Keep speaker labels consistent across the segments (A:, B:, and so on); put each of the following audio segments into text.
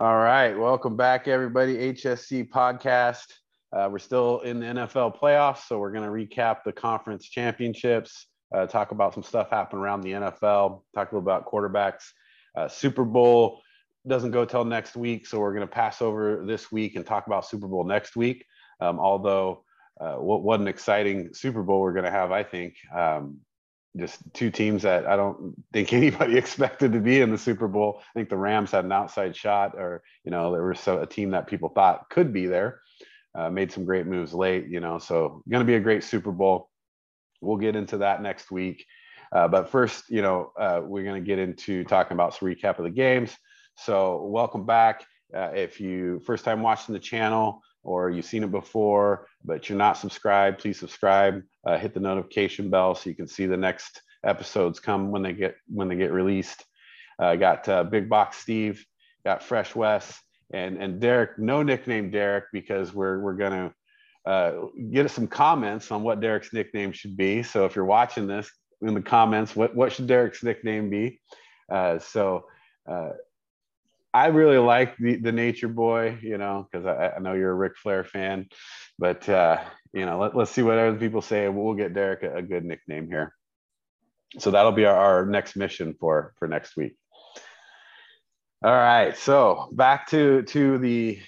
A: All right, welcome back, everybody. HSC podcast. Uh, we're still in the NFL playoffs, so we're going to recap the conference championships, uh, talk about some stuff happening around the NFL, talk a little about quarterbacks. Uh, Super Bowl doesn't go till next week, so we're going to pass over this week and talk about Super Bowl next week. Um, although, uh, what, what an exciting Super Bowl we're going to have, I think. Um, just two teams that I don't think anybody expected to be in the Super Bowl. I think the Rams had an outside shot, or you know, there was a team that people thought could be there. Uh, made some great moves late, you know, so going to be a great Super Bowl. We'll get into that next week. Uh, but first, you know, uh, we're going to get into talking about some recap of the games. So, welcome back. Uh, if you first time watching the channel, or you've seen it before, but you're not subscribed, please subscribe. Uh, hit the notification bell so you can see the next episodes come when they get when they get released. Uh, got uh, Big Box Steve, got Fresh Wes, and and Derek. No nickname Derek because we're we're gonna uh, get some comments on what Derek's nickname should be. So if you're watching this in the comments, what what should Derek's nickname be? Uh, so uh, I really like the, the Nature Boy, you know, because I, I, know you're a Ric Flair fan, but uh, you know, let, us see what other people say. We'll get Derek a, a good nickname here. So that'll be our, our next mission for for next week. All right, so back to to the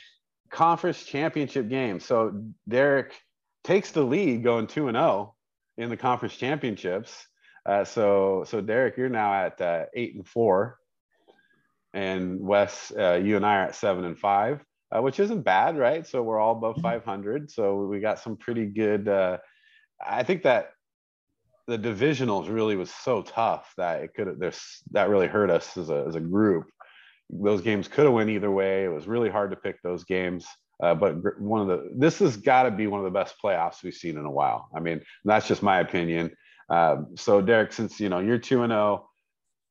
A: conference championship game. So Derek takes the lead, going two and zero oh in the conference championships. Uh, so so Derek, you're now at uh, eight and four and Wes, uh, you and I are at seven and five, uh, which isn't bad, right? So we're all above mm-hmm. 500. So we got some pretty good. Uh, I think that the divisionals really was so tough that it could have there's that really hurt us as a as a group. Those games could have went either way. It was really hard to pick those games. Uh, but one of the this has got to be one of the best playoffs we've seen in a while. I mean, that's just my opinion. Um, so Derek, since you know you're two and zero, oh,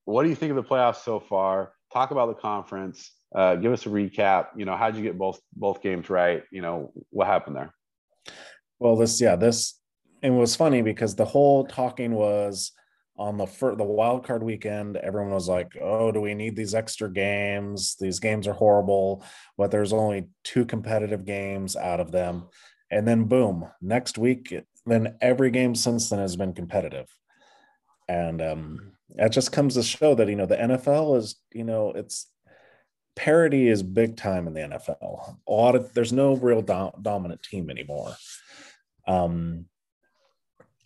A: what do you think of the playoffs so far? Talk about the conference. Uh, give us a recap. You know, how'd you get both both games right? You know, what happened there?
B: Well, this yeah, this it was funny because the whole talking was on the fir- the wild card weekend. Everyone was like, "Oh, do we need these extra games? These games are horrible." But there's only two competitive games out of them, and then boom, next week, then every game since then has been competitive, and um, that just comes to show that you know the NFL is you know it's parity is big time in the NFL. A lot of there's no real do- dominant team anymore. Um,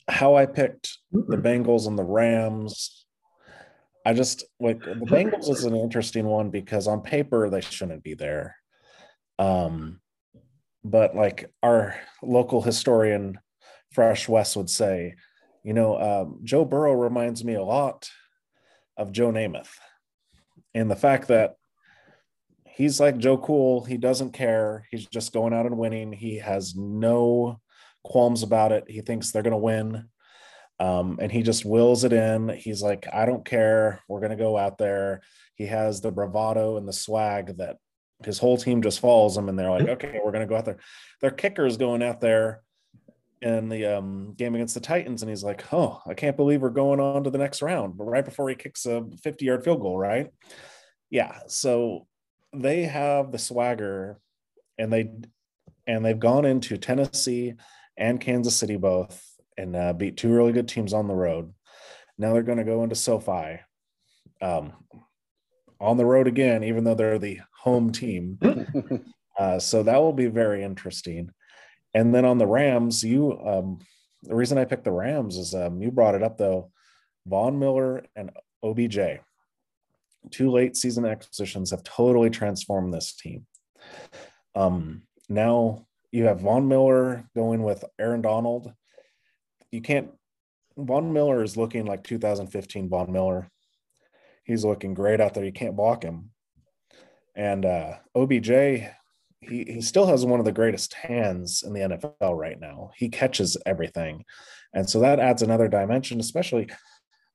B: how I picked the Bengals and the Rams, I just like the Bengals is an interesting one because on paper they shouldn't be there. Um, but like our local historian Fresh Wes would say, you know, um, Joe Burrow reminds me a lot of Joe Namath. And the fact that he's like Joe Cool, he doesn't care. He's just going out and winning. He has no qualms about it. He thinks they're going to win. Um, and he just wills it in. He's like, I don't care. We're going to go out there. He has the bravado and the swag that his whole team just follows him. And they're like, okay, we're going to go out there. Their kicker's going out there in the um, game against the Titans, and he's like, "Oh, I can't believe we're going on to the next round." But right before he kicks a 50-yard field goal, right? Yeah. So they have the swagger, and they and they've gone into Tennessee and Kansas City both, and uh, beat two really good teams on the road. Now they're going to go into SoFi, um, on the road again, even though they're the home team. uh, so that will be very interesting. And then on the Rams, you um, the reason I picked the Rams is um, you brought it up though. Von Miller and OBJ, two late season acquisitions, have totally transformed this team. Um, now you have Von Miller going with Aaron Donald. You can't. Von Miller is looking like 2015 Von Miller. He's looking great out there. You can't block him. And uh, OBJ he, he still has one of the greatest hands in the NFL right now. He catches everything. And so that adds another dimension, especially,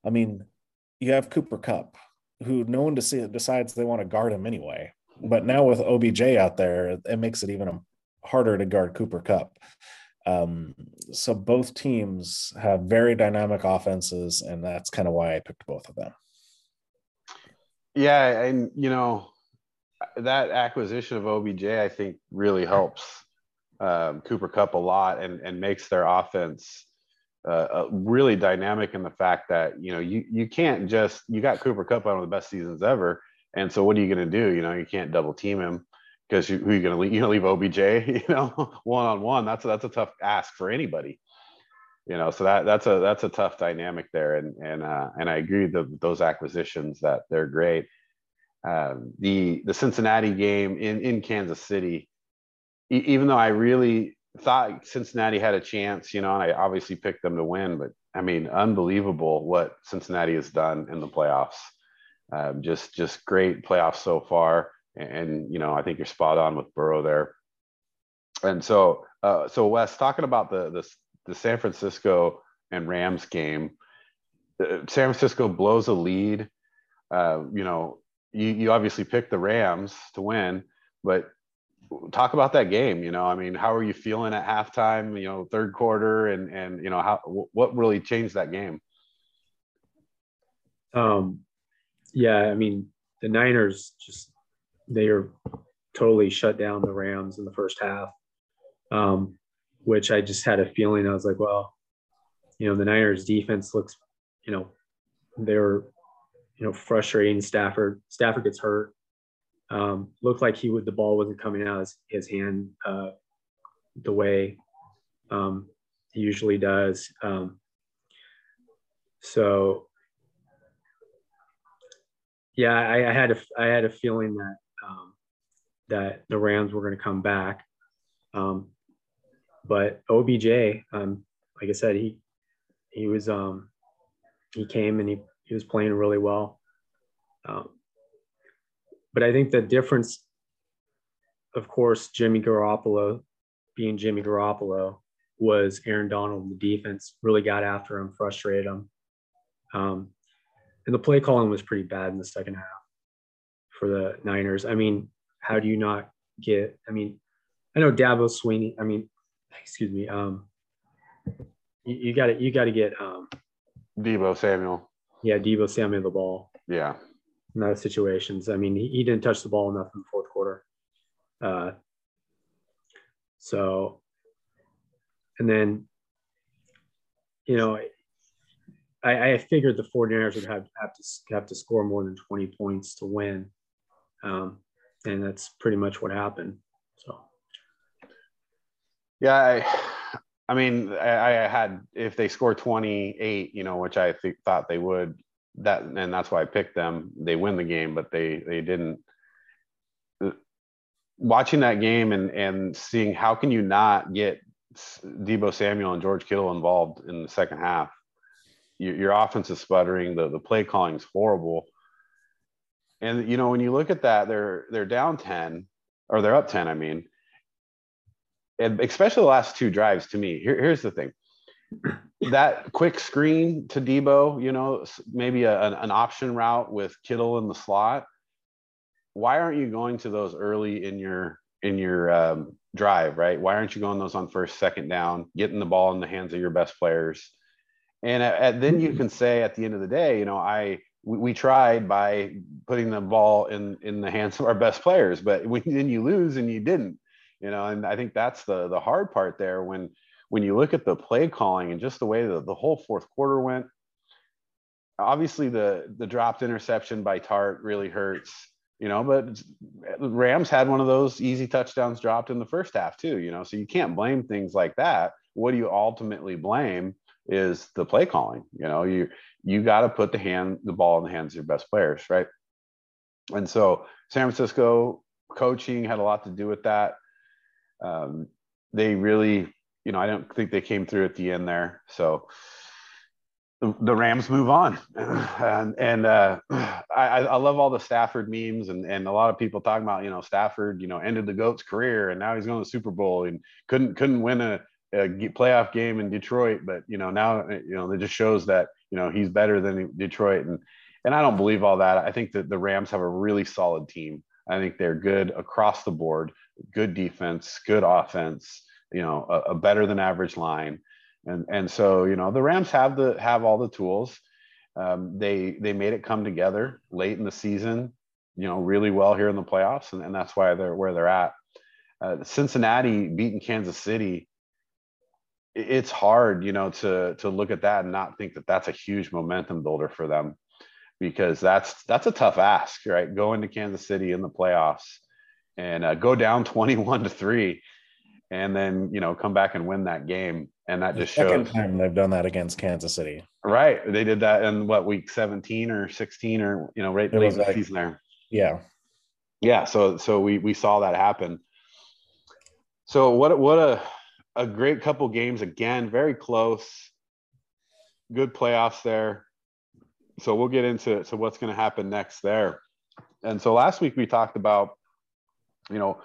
B: I mean, you have Cooper Kupp, who no one decides they want to guard him anyway. But now with OBJ out there, it makes it even harder to guard Cooper Kupp. Um, so both teams have very dynamic offenses, and that's kind of why I picked both of them.
A: Yeah, and you know, that acquisition of OBJ, I think, really helps um, Cooper Kupp a lot and and makes their offense uh, uh, really dynamic in the fact that you know you you can't just you got Cooper Kupp one of the best seasons ever, and so what are you going to do? You know, you can't double team him because you, who are you going to leave? You know, leave OBJ, you know, one on one. That's that's a tough ask for anybody. You know, so that that's a that's a tough dynamic there, and and uh, and I agree that those acquisitions that they're great. Um, the the Cincinnati game in in Kansas City, e- even though I really thought Cincinnati had a chance, you know, and I obviously picked them to win, but I mean, unbelievable what Cincinnati has done in the playoffs. Um, just just great playoffs so far and you know I think you're spot on with Burrow there. And so, uh, so Wes, talking about the the, the San Francisco and Rams game, uh, San Francisco blows a lead. Uh, you know, you you obviously picked the Rams to win, but talk about that game. You know, I mean, how are you feeling at halftime? You know, third quarter, and and you know how what really changed that game?
C: Um, yeah, I mean, the Niners just they are totally shut down the Rams in the first half, um, which I just had a feeling I was like, well, you know, the Niners defense looks, you know, they're, you know, frustrating. Stafford, Stafford gets hurt. Um, looked like he would, the ball wasn't coming out his, his hand uh, the way um, he usually does. Um, so yeah, I, I, had a I had a feeling that um, that the Rams were going to come back. Um, but OBJ, um, like I said, he he was um, he came and he he was playing really well. Um, but I think the difference, of course, Jimmy Garoppolo being Jimmy Garoppolo was Aaron Donald. The defense really got after him, frustrated him. Um, and the play calling was pretty bad in the second half for the Niners. I mean, how do you not get? I mean, I know Dabo Swinney. I mean, excuse me. Um, you got to you got to get um,
A: Deebo Samuel.
C: Yeah, Deebo Samuel the ball.
A: Yeah.
C: In those situations, I mean, he, he didn't touch the ball enough in the fourth quarter. Uh, so, and then, you know, I, I figured the 49ers would have, have to have to score more than 20 points to win. Um, and that's pretty much what happened. So,
A: yeah, I, I mean, I, I, had if they score 28, you know, which I th- thought they would, that and that's why I picked them. They win the game, but they they didn't. Watching that game and and seeing how can you not get Deebo Samuel and George Kittle involved in the second half? Your, your offense is sputtering. The the play calling is horrible and you know, when you look at that, they're they're down 10 or they're up 10, I mean. And especially the last two drives to me. Here, here's the thing. That quick screen to Deebo, you know, maybe a, an, an option route with Kittle in the slot. Why aren't you going to those early in your in your um, drive, right? Why aren't you going those on first, second down, getting the ball in the hands of your best players? And at, at, then you can say at the end of the day, you know, I we, we tried by putting the ball in in the hands of our best players, but when then you lose and you didn't, you know, and I think that's the the hard part there when when you look at the play calling and just the way that the whole fourth quarter went. Obviously, the the dropped interception by Tartt really hurts, you know, but Rams had one of those easy touchdowns dropped in the first half too, you know, so you can't blame things like that. What do you ultimately blame? is the play calling. You know, you you got to put the hand the ball in the hands of your best players, right? And so San Francisco coaching had a lot to do with that. Um, they really, you know, I don't think they came through at the end there. So the, the Rams move on, and and uh, I, I love all the Stafford memes and and a lot of people talking about you know Stafford, you know, ended the goat's career and now he's going to the Super Bowl and couldn't couldn't win a a playoff game in Detroit, but you know now you know it just shows that you know he's better than Detroit, and and I don't believe all that. I think that the Rams have a really solid team. I think they're good across the board, good defense, good offense, you know, a, a better than average line, and and so you know the Rams have the have all the tools. Um, they they made it come together late in the season. you know, really well here in the playoffs, and, and that's why they're where they're at. Uh, Cincinnati beating Kansas City. It's hard, you know, to to look at that and not think that that's a huge momentum builder for them, because that's that's a tough ask, right? Going to Kansas City in the playoffs and uh, go down twenty-one to three, and then you know come back and win that game, and that
B: The
A: just
B: second
A: shows.
B: time they've done that against Kansas City.
A: Right. They did that in what week 17 or 16 or you know, right
B: It
A: late in the
B: like-
A: season there.
B: Yeah.
A: Yeah. So so we we saw that happen. So what what a a great couple games again, very close. Good playoffs there. So we'll get into to what's going to happen next there. And so last week we talked about, you know,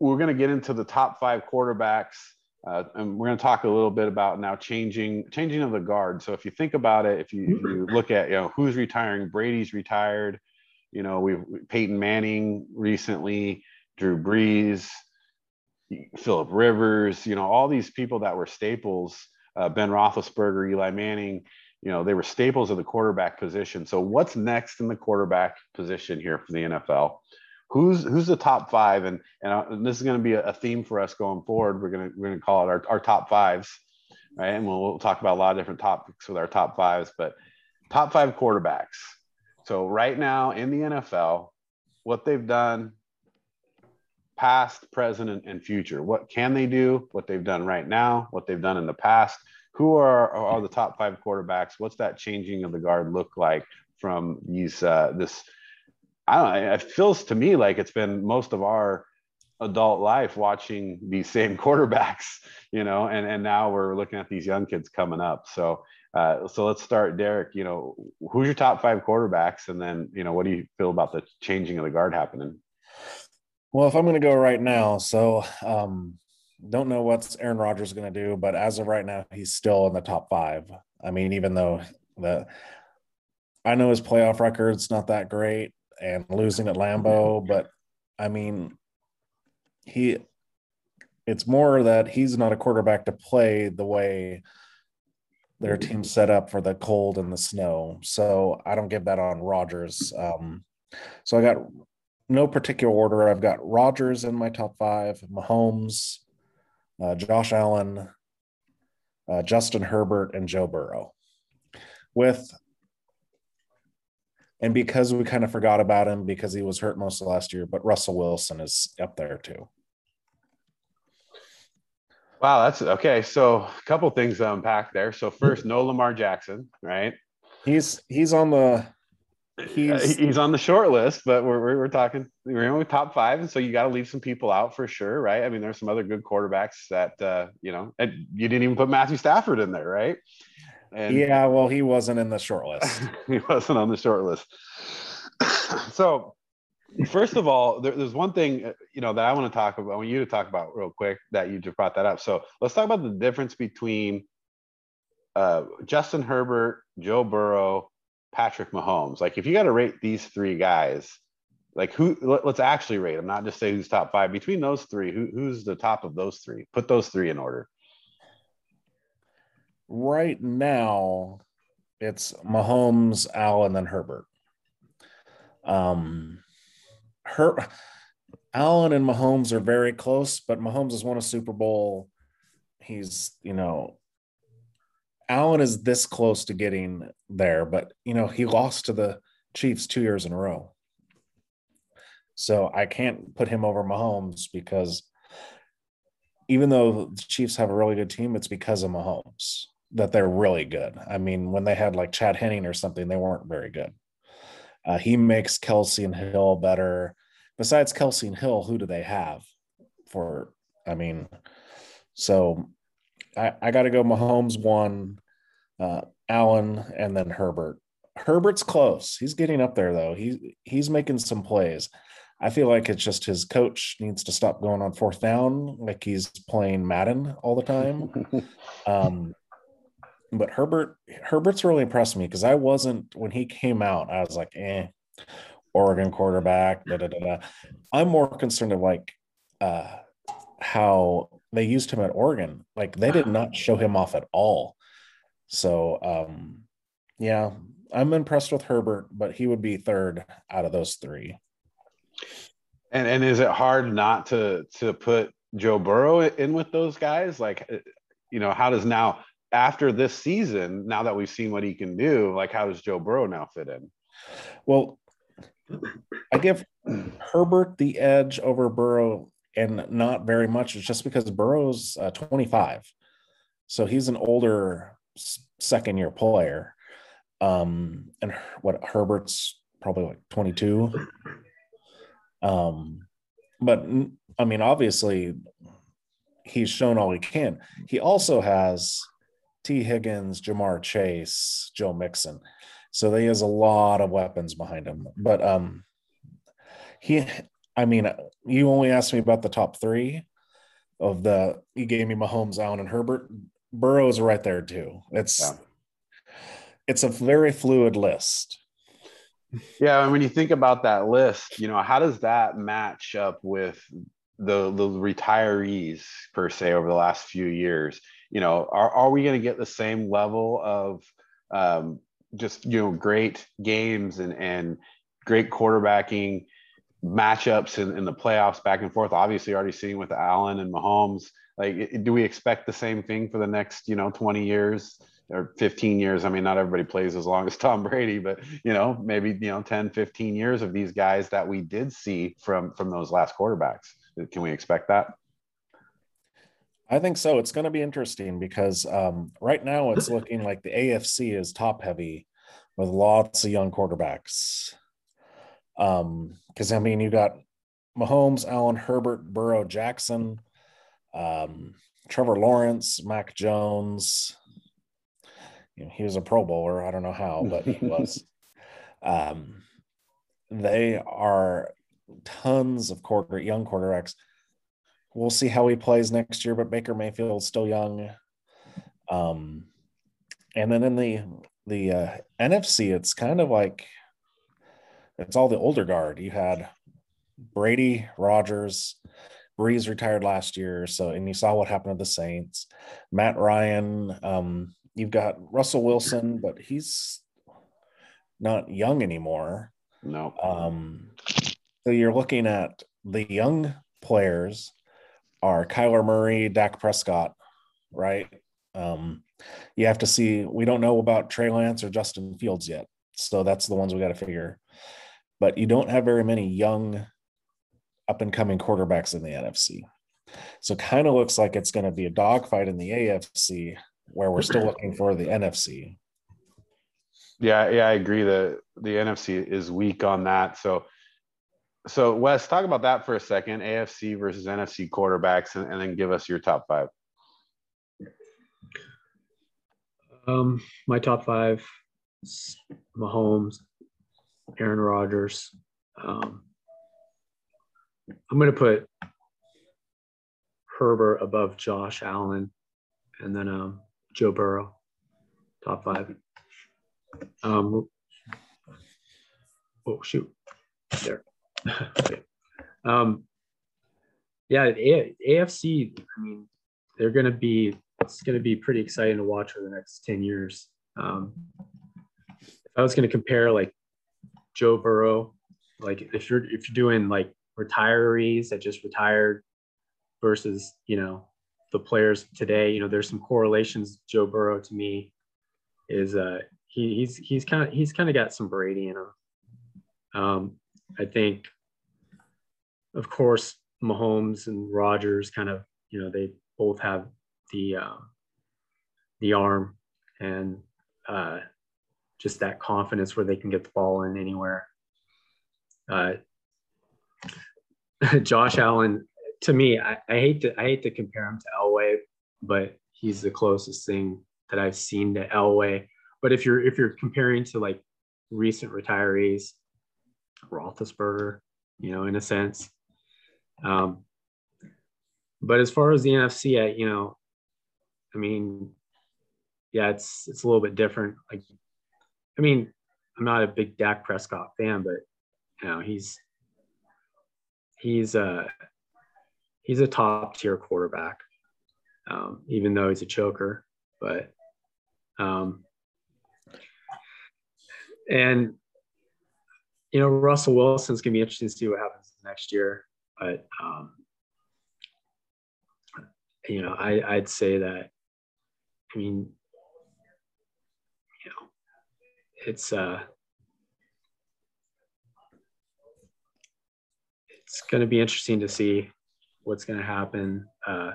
A: we're going to get into the top five quarterbacks uh, and we're going to talk a little bit about now changing changing of the guard. So if you think about it, if you, if you look at you know who's retiring, Brady's retired. You know we've Peyton Manning recently, Drew Brees, Philip Rivers. You know all these people that were staples. Uh, ben Roethlisberger, Eli Manning. You know they were staples of the quarterback position. So what's next in the quarterback position here for the NFL? who's who's the top five? And and, uh, and this is going to be a, a theme for us going forward. We're to we're to call it our, our top fives right? And we'll, we'll talk about a lot of different topics with our top fives but top five quarterbacks. So right now in the nfl what they've done past present and future. What can they do? What they've done right now what they've done in the past who are are the top five quarterbacks what's that changing of the guard look like from these uh this I don't know. It feels to me like it's been most of our adult life watching these same quarterbacks, you know, and and now we're looking at these young kids coming up. So uh, so let's start, Derek. You know, who's your top five quarterbacks, and then you know, what do you feel about the changing of the guard happening?
B: Well, if I'm going to go right now, so um, don't know what's Aaron Rodgers is going to do, but as of right now, he's still in the top five. I mean, even though the I know his playoff record's not that great and losing at Lambeau, but I mean, he it's more that he's not a quarterback to play the way their team's set up for the cold and the snow. So I don't give that on Rodgers. Um, so I got no particular order. I've got Rodgers in my top five, Mahomes, uh, Josh Allen, uh, Justin Herbert, and Joe Burrow. With and because we kind of forgot about him because he was hurt most of last year, but Russell Wilson is up there too.
A: Wow, that's okay. So a couple things to unpack there. So first, no Lamar Jackson, right?
B: He's he's on the
A: He's,
B: he's
A: on the short list, but we're, we're, we're talking we're only top five, and so you got to leave some people out for sure, right? I mean, there's some other good quarterbacks that uh, you know, and you didn't even put Matthew Stafford in there, right?
B: And yeah, well, he wasn't in the short list.
A: he wasn't on the short list. so, first of all, there, there's one thing uh, you know that I want to talk about. I want you to talk about real quick that you just brought that up. So let's talk about the difference between uh, Justin Herbert, Joe Burrow, Patrick Mahomes. Like, if you got to rate these three guys, like who? Let, us actually rate them, not just say who's top five. Between those three, who, who's the top of those three? Put those three in order.
B: Right now, it's Mahomes, Allen, and Herbert. Um, Her Allen and Mahomes are very close, but Mahomes has won a Super Bowl. He's, you know, Allen is this close to getting there, but you know, he lost to the Chiefs two years in a row. So I can't put him over Mahomes because even though the Chiefs have a really good team, it's because of Mahomes that they're really good. I mean, when they had like Chad Henning or something, they weren't very good. Uh, he makes Kelce and Hill better. Besides Kelce and Hill, who do they have for? I mean, so I, I got to go Mahomes one, uh, Allen, and then Herbert. Herbert's close. He's getting up there though. He he's making some plays. I feel like it's just his coach needs to stop going on fourth down like he's playing Madden all the time. um, but Herbert Herbert's really impressed me because I wasn't when he came out. I was like, eh, Oregon quarterback. Da, da, da, da. I'm more concerned of like uh, how they used him at Oregon. Like they did not show him off at all. So um, yeah, I'm impressed with Herbert, but he would be third out of those three.
A: And and is it hard not to to put Joe Burrow in with those guys? Like, uh, you know, how does now after this season, now that we've seen what he can do, like how does Joe Burrow now fit in?
B: Well, I give Herbert the edge over Burrow, and not very much. It's just because Burrow's uh, 25, so he's an older second year player. Um, and what Herbert's probably like 22. Um, but I mean, obviously, he's shown all he can. He also has Tee Higgins, Ja'Marr Chase, Joe Mixon. So he has a lot of weapons behind him. But um he I mean, you only asked me about the top three of the you gave me Mahomes, Allen, and Herbert. Burrow's right there too. It's yeah. it's a very fluid list.
A: Yeah, and when you think about that list, you know, how does that match up with the the retirees per se over the last few years? You know, are are we going to get the same level of um, just you know great games and and great quarterbacking matchups in, in the playoffs back and forth? Obviously, already seeing with Allen and Mahomes. Like, do we expect the same thing for the next you know 20 years? or 15 years. I mean, not everybody plays as long as Tom Brady, but you know, maybe you know 10, 15 years of these guys that we did see from from those last quarterbacks. Can we expect that?
B: I think so. It's going to be interesting because um, right now it's looking like the AFC is top heavy with lots of young quarterbacks. Um, because I mean, you got Mahomes, Allen, Herbert, Burrow, Jackson, um, Trevor Lawrence, Mac Jones, you know, he was a Pro Bowler. I don't know how, but he was. Um, they are tons of quarter young quarterbacks. We'll see how he plays next year, but Baker Mayfield's still young. Um, and then in the the uh, NFC, it's kind of like it's all the older guard. You had Brady, Rodgers, Brees retired last year, so and you saw what happened to the Saints. Matt Ryan, um, you've got Russell Wilson, but he's not young anymore.
A: No.
B: Um, so you're looking at the young players are Kyler Murray, Dak Prescott, right? Um, you have to see. We don't know about Trey Lance or Justin Fields yet, so that's the ones we got to figure. But you don't have very many young, up and coming quarterbacks in the NFC. So kind of looks like it's going to be a dogfight in the AFC where we're still looking for the NFC.
A: Yeah, yeah, I agree that the NFC is weak on that. So, so Wes, talk about that for a second. AFC versus NFC quarterbacks, and, and then give us your top five.
C: Um, my top five: Mahomes, Aaron Rodgers. Um, I'm going to put Herbert above Josh Allen, and then um, Joe Burrow, top five. Um, oh shoot, there. um, yeah, A- AFC. I mean, they're going to be. It's going to be pretty exciting to watch for the next ten years. Um, if I was going to compare like Joe Burrow, like if you're if you're doing like retirees that just retired versus you know the players today. You know, there's some correlations. Joe Burrow to me is uh, he, he's he's kind of he's kind of got some Brady in him. Um, I think, of course, Mahomes and Rodgers kind of you know they both have the uh, the arm and uh, just that confidence where they can get the ball in anywhere. Uh, Josh Allen to me, I, I, hate to I hate to compare him to Elway, but he's the closest thing that I've seen to Elway. But if you're if you're comparing to like recent retirees, Roethlisberger, you know, in a sense. Um, but as far as the NFC, I, you know, I mean, yeah, it's it's a little bit different. Like, I mean, I'm not a big Dak Prescott fan, but you know, he's he's uh he's a top tier quarterback, um, even though he's a choker. But um, and you know, Russell Wilson's gonna be interesting to see what happens next year. But um, you know, I, I'd say that. I mean, you know, it's uh, it's going to be interesting to see what's going to happen uh,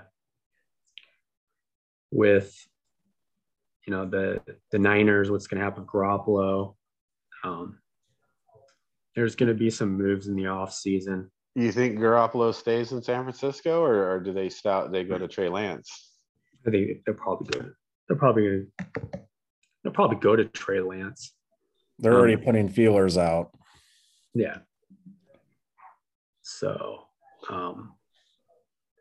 C: with you know the the Niners. What's going to happen with Garoppolo? Um, there's going to be some moves in the off season.
A: You think Garoppolo stays in San Francisco, or, or do they stop? They go to Trey Lance.
C: I think they're probably going. They're probably going. They'll probably go to Trey Lance.
B: They're already um, putting feelers out.
C: Yeah. So, um,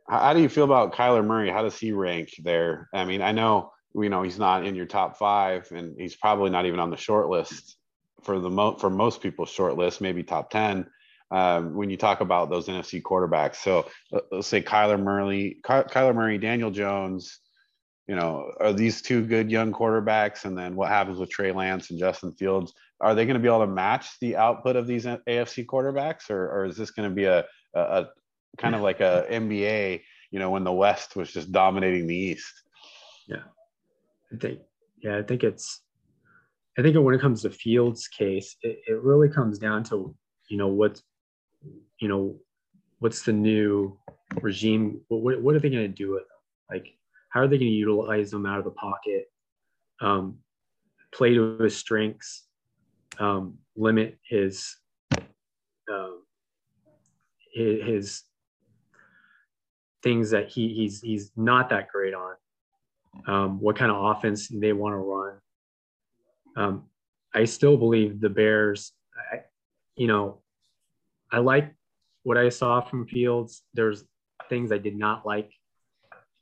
A: how do you feel about Kyler Murray? How does he rank there? I mean, I know you know he's not in your top five, and he's probably not even on the short list for the mo- for most people's short list, maybe top ten. Um, when you talk about those NFC quarterbacks, so let's say Kyler Murray, Ky- Kyler Murray, Daniel Jones. You know, are these two good young quarterbacks? And then what happens with Trey Lance and Justin Fields? Are they going to be able to match the output of these AFC quarterbacks, or, or is this going to be a, a, a kind of like a NBA? You know, when the West was just dominating the East.
C: Yeah, I think. Yeah, I think it's I think when it comes to Fields' case, it, it really comes down to, you know, what's, you know, what's the new regime? What, what are they going to do with them? Like, how are they going to utilize them out of the pocket? Um, play to his strengths, um, limit his, um, his, his things that he he's he's not that great on. Um, what kind of offense they want to run? Um, I still believe the Bears, I, you know, I like what I saw from Fields. There's things I did not like,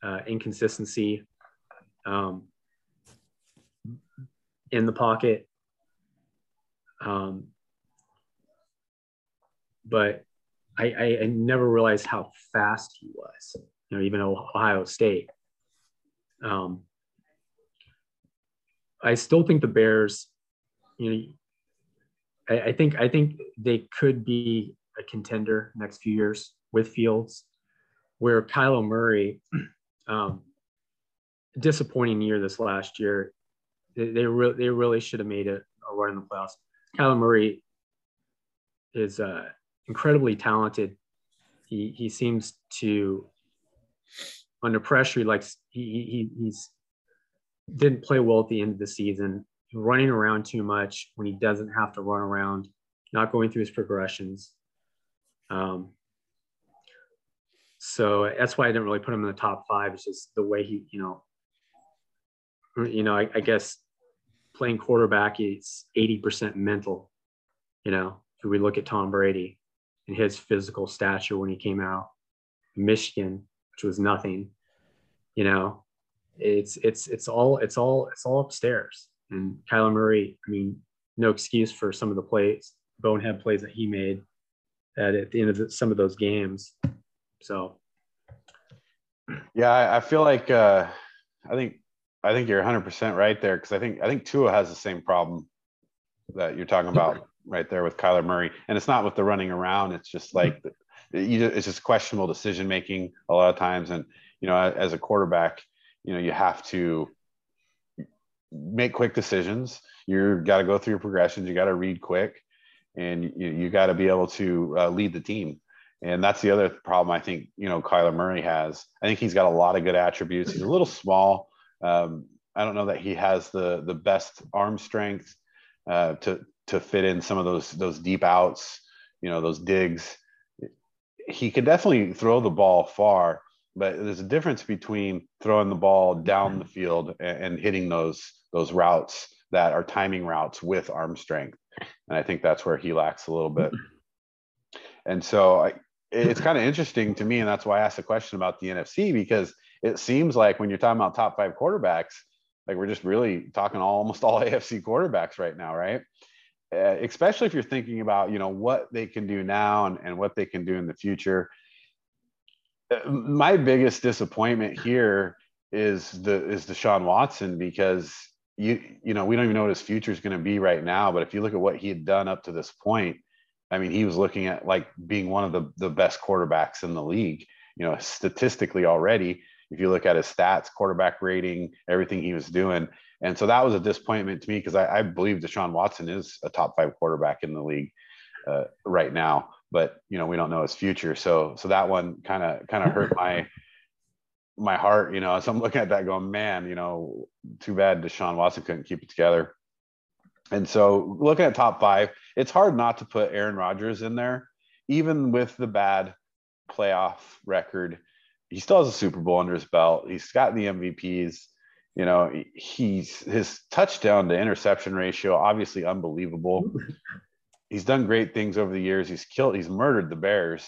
C: uh, inconsistency um, in the pocket. Um, but I, I, I, never realized how fast he was, you know, even Ohio State. Um, I still think the Bears, you know, I, I, think I think they could be a contender next few years with Fields, where Kyler Murray, um, disappointing year this last year. They they, re- they really should have made it a run in the playoffs. Kyler Murray is uh, incredibly talented. He he seems to under pressure he likes he, he he's didn't play well at the end of the season, running around too much when he doesn't have to run around, not going through his progressions. Um, so that's why I didn't really put him in the top five. It's just the way he, you know, you know, I, I guess playing quarterback is 80% mental, you know, if we look at Tom Brady and his physical stature when he came out, Michigan, which was nothing, you know, it's it's it's all it's all it's all upstairs. And Kyler Murray, I mean, no excuse for some of the plays, bonehead plays that he made at, at the end of the, some of those games. So,
A: yeah, I, I feel like uh, I think I think you're 100 percent right there because I think I think Tua has the same problem that you're talking about right there with Kyler Murray, and it's not with the running around. It's just like you, it's just questionable decision making a lot of times, and you know, as a quarterback, you know you have to make quick decisions. You got to go through your progressions you got to read quick and you, you got to be able to uh, lead the team. And that's the other problem i think you know kyler murray has. I think he's got a lot of good attributes. He's a little small um, i don't know that he has the the best arm strength uh, to to fit in some of those those deep outs you know those digs. He could definitely throw the ball far but there's a difference between throwing the ball down the field and, and, hitting those those routes that are timing routes with arm strength. And i think that's where he lacks a little bit. And so I, it's kind of interesting to me and that's why i asked the question about the nfc because it seems like when you're talking about top five quarterbacks like we're just really talking almost all afc quarterbacks right now right uh, especially if you're thinking about you know what they can do now and, and what they can do in the future my biggest disappointment here is the is Deshaun Watson because you you know we don't even know what his future is going to be right now. But if you look at what he had done up to this point, I mean, he was looking at like being one of the the best quarterbacks in the league. You know, statistically already, if you look at his stats, quarterback rating, everything he was doing. And so that was a disappointment to me because I, I, believe Deshaun Watson is a top five quarterback in the league uh, right now. But you know, we don't know his future. So so that one kind of kind of hurt my my heart. You know, so I'm looking at that going, man, you know, too bad Deshaun Watson couldn't keep it together. And so looking at top five, it's hard not to put Aaron Rodgers in there, even with the bad playoff record. He still has a Super Bowl under his belt. He's got the MVPs. You know, he's his touchdown to interception ratio obviously unbelievable. He's done great things over the years. He's killed. He's murdered the Bears.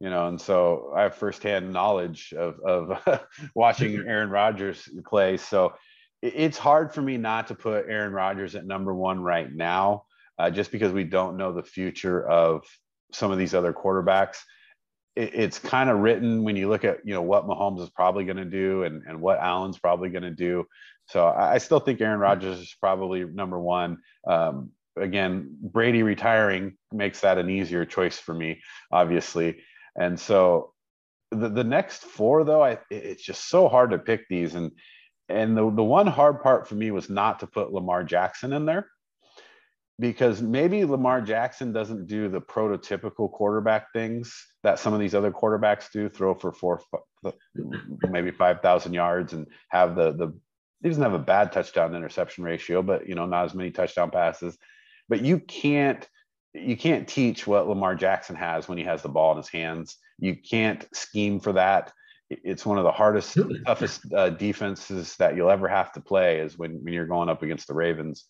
A: You know, and so I have firsthand knowledge of of watching Aaron Rodgers play. So it's hard for me not to put Aaron Rodgers at number one right now, uh, just because we don't know the future of some of these other quarterbacks. It, it's kind of written when you look at you know what Mahomes is probably going to do and and what Allen's probably going to do. So I, I, still think Aaron Rodgers is probably number one. Um, again, Brady retiring makes that an easier choice for me, obviously. And so the, the next four, though, I, it's just so hard to pick these. And and the, the one hard part for me was not to put Lamar Jackson in there because maybe Lamar Jackson doesn't do the prototypical quarterback things that some of these other quarterbacks do throw for four, maybe 5,000 yards and have the, the, he doesn't have a bad touchdown interception ratio, but you know, not as many touchdown passes, but you can't, you can't teach what Lamar Jackson has when he has the ball in his hands. You can't scheme for that it's one of the hardest, toughest uh, defenses that you'll ever have to play is when, when you're going up against the Ravens.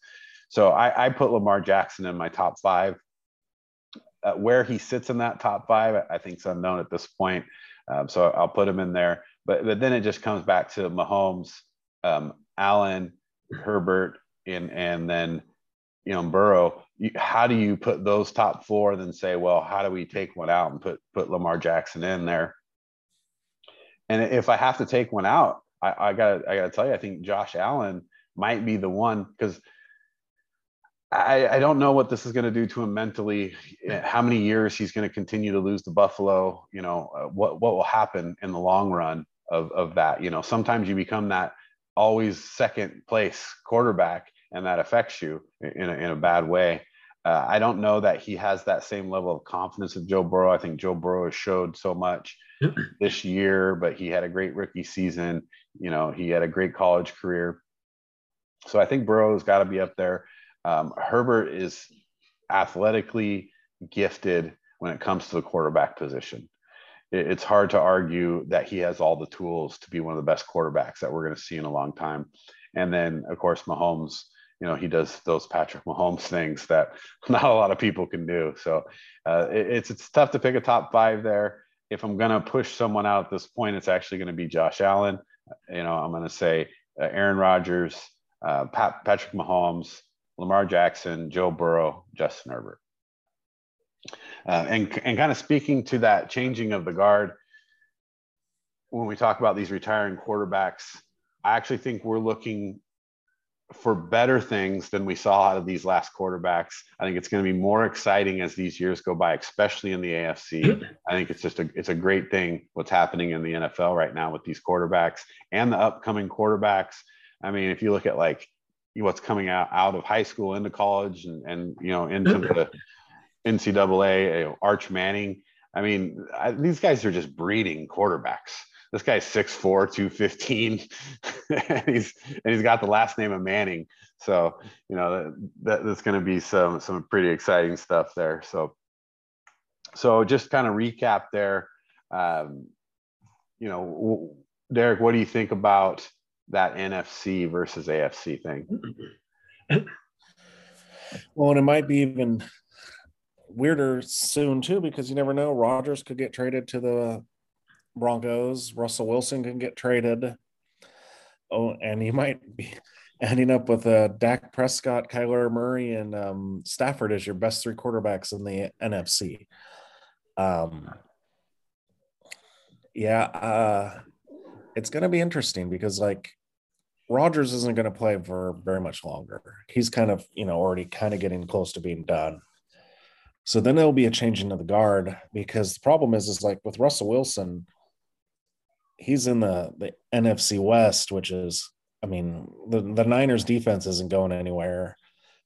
A: So I, I put Lamar Jackson in my top five. Uh, where he sits in that top five, I think is unknown at this point. Um, so I'll put him in there. But but then it just comes back to Mahomes, um, Allen, Herbert, and and then you know Burrow. You, how do you put those top four? And Then say, well, how do we take one out and put put Lamar Jackson in there? And if I have to take one out, I, got I got to tell you, I think Josh Allen might be the one because I, I don't know what this is going to do to him mentally. How many years he's going to continue to lose to Buffalo? You know uh, what what will happen in the long run of of that? You know, sometimes you become that always second place quarterback, and that affects you in a, in a bad way. Uh, I don't know that he has that same level of confidence of Joe Burrow. I think Joe Burrow has showed so much this year, but he had a great rookie season. You know, he had a great college career. So I think Burrow's got to be up there. Um, Herbert is athletically gifted when it comes to the quarterback position. It, it's hard to argue that he has all the tools to be one of the best quarterbacks that we're going to see in a long time. And then, of course, Mahomes you know he does those Patrick Mahomes things that not a lot of people can do. So uh, it, it's it's tough to pick a top five there. If I'm gonna push someone out at this point, it's actually going to be Josh Allen. You know, I'm going to say uh, Aaron Rodgers, uh, Pat, Patrick Mahomes, Lamar Jackson, Joe Burrow, Justin Herbert. Uh, and and kind of speaking to that changing of the guard, when we talk about these retiring quarterbacks, I actually think we're looking for better things than we saw out of these last quarterbacks. I think it's going to be more exciting as these years go by, especially in the AFC. I think it's just a it's a great thing what's happening in the NFL right now with these quarterbacks and the upcoming quarterbacks. I mean, if you look at like what's coming out out of high school into college and and you know into the NCAA, you know, Arch Manning. I mean, I, these guys are just breeding quarterbacks this guy's 6'4, 215, and he's and he's got the last name of Manning. So, you know, that, that's going to be some some pretty exciting stuff there. So, so just kind of recap there. Um, you know, Derek, what do you think about that NFC versus AFC thing?
B: Well, and it might be even weirder soon too, because you never know. Rodgers could get traded to the Broncos. Russell Wilson can get traded. Oh, and he might be ending up with uh, Dak Prescott, Kyler Murray, and um, Stafford as your best three quarterbacks in the NFC. Um, yeah, uh, it's going to be interesting because, like, Rodgers isn't going to play for very much longer. He's kind of, you know, already kind of getting close to being done. So then there'll be a change into the guard because the problem is, is like with Russell Wilson, he's in the the NFC West, which is, I mean, the the Niners defense isn't going anywhere.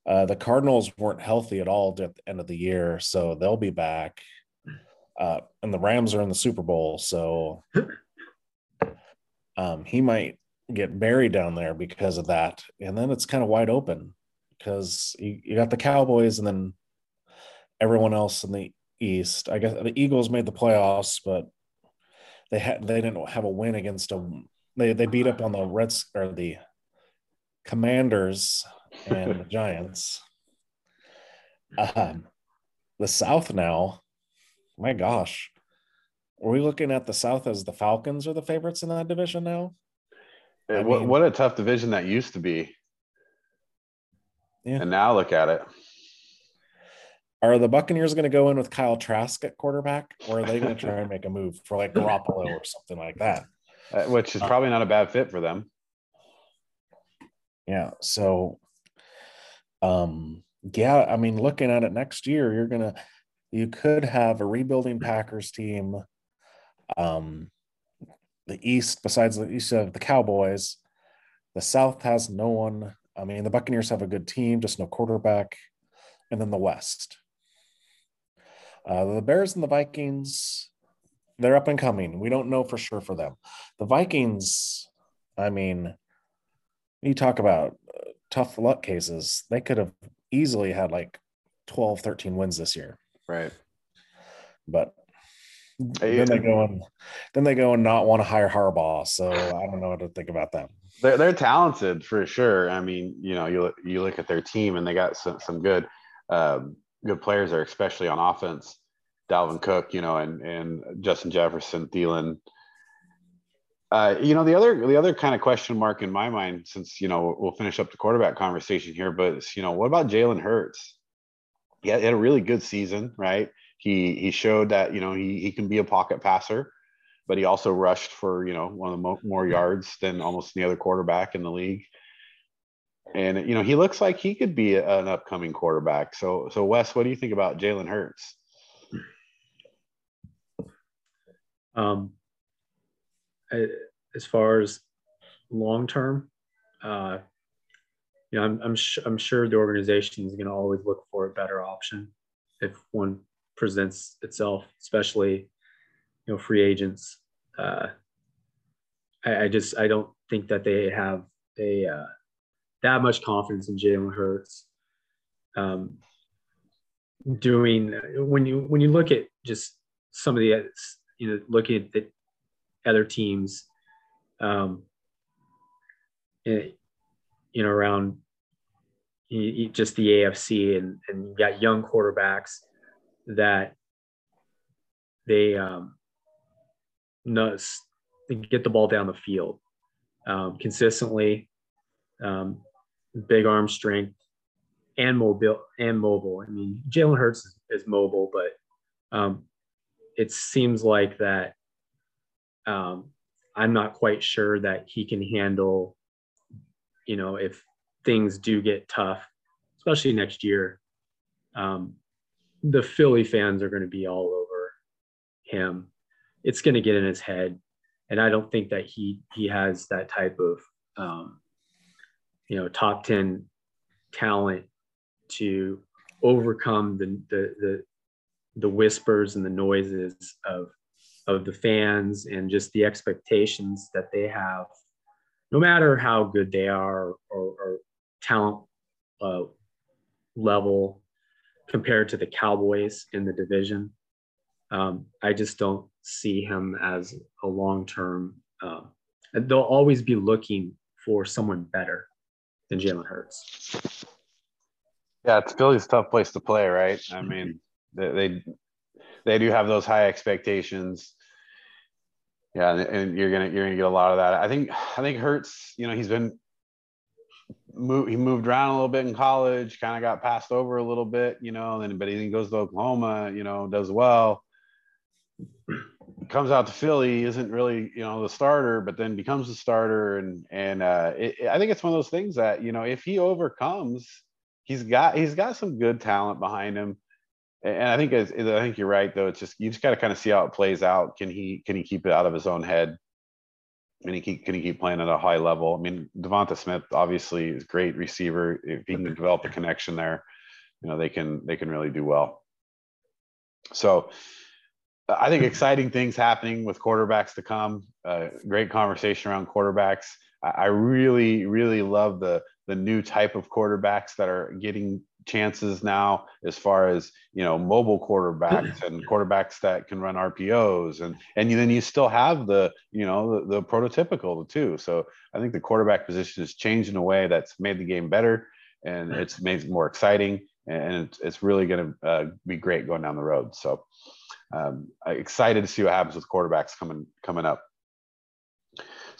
B: Uh, the Cardinals weren't healthy at all at the end of the year, so they'll be back. Uh, and the Rams are in the Super Bowl, so um, he might get buried down there because of that. And then it's kind of wide open because you, you got the Cowboys and then everyone else in the East. I guess the Eagles made the playoffs, but they had they didn't have a win against a they they beat up on the Reds or the Commanders and the Giants. Um, the South now, my gosh, are we looking at the South as the Falcons are the favorites in that division now?
A: I what, mean, what a tough division that used to be. Yeah. And now look at it.
B: Are the Buccaneers going to go in with Kyle Trask at quarterback, or are they going to try and make a move for like Garoppolo or something like that?
A: Uh, which is probably not a bad fit for them.
B: Yeah. So, um, yeah, I mean, looking at it next year, you're gonna, you could have a rebuilding Packers team. Um, the East, besides the East of the Cowboys, the South has no one. I mean, the Buccaneers have a good team, just no quarterback, and then the West. Uh, the Bears and the Vikings, they're up and coming. We don't know for sure for them. The Vikings, I mean, you talk about uh, tough luck cases. They could have easily had like 12, 13 wins this year.
A: Right.
B: But then they go and then they go and not want to hire Harbaugh. So I don't know what to think about them.
A: They're they're talented for sure. I mean, you know, you you look at their team and they got some some good um, good players there, especially on offense. Dalvin Cook, you know, and and Justin Jefferson, Thielen. Uh, you know, the other the other kind of question mark in my mind, since you know we'll finish up the quarterback conversation here, but you know, what about Jalen Hurts? Yeah, he had a really good season, right? He he showed that you know he he can be a pocket passer, but he also rushed for you know one of the mo- more yards than almost any other quarterback in the league and you know he looks like he could be an upcoming quarterback. So so Wes, what do you think about Jalen Hurts?
C: Um, as far as long term, uh, you know, I'm I'm, sh- I'm sure the organization is going to always look for a better option if one presents itself, especially you know free agents. Uh, I, I just I don't think that they have a uh, that much confidence in Jalen Hurts. Um, doing when you when you look at just some of the you know looking at the other teams, um, it, you know around just the AFC and and you got young quarterbacks that they um, get the ball down the field um, consistently. Um, big arm strength, and mobile and mobile. I mean, Jalen Hurts is, is, mobile, but um, it seems like that. Um, I'm not quite sure that he can handle. You know, if things do get tough, especially next year, um, the Philly fans are going to be all over him. It's going to get in his head, and I don't think that he he has that type of um, you know top 10 talent to overcome the the the, the whispers and the noises of of the fans and just the expectations that they have no matter how good they are or, or talent uh, level compared to the cowboys in the division um, i just don't see him as a long-term uh, they'll always be looking for someone better than Jalen Hurts.
A: Yeah, it's Philly's tough place to play, right? I mean, they they, they do have those high expectations. Yeah, and, and you're gonna you're gonna get a lot of that. I think I think Hurts, you know, he's been moved he moved around a little bit in college, kind of got passed over a little bit, you know, then but he then goes to Oklahoma, you know, does well. comes out to Philly, isn't really you know the starter, but then becomes the starter, and and uh, it, I think it's one of those things that you know if he overcomes, he's got he's got some good talent behind him, and I think I think you're right though. It's just you just got to kind of see how it plays out. Can he can he keep it out of his own head? Can he keep can he keep playing at a high level? I mean, Devonta Smith obviously is great receiver. If he can develop a connection there, you know they can they can really do well. So I think exciting things happening with quarterbacks to come. Uh, great conversation around quarterbacks. I, I really, really love the the new type of quarterbacks that are getting chances now as far as you know mobile quarterbacks and quarterbacks that can run RPOs and and then you still have the you know the, the prototypical too. So I think the quarterback position has changed in a way that's made the game better and it's made it more exciting and it's, it's really going to uh, be great going down the road. So um, i'm excited to see what happens with quarterbacks coming coming up.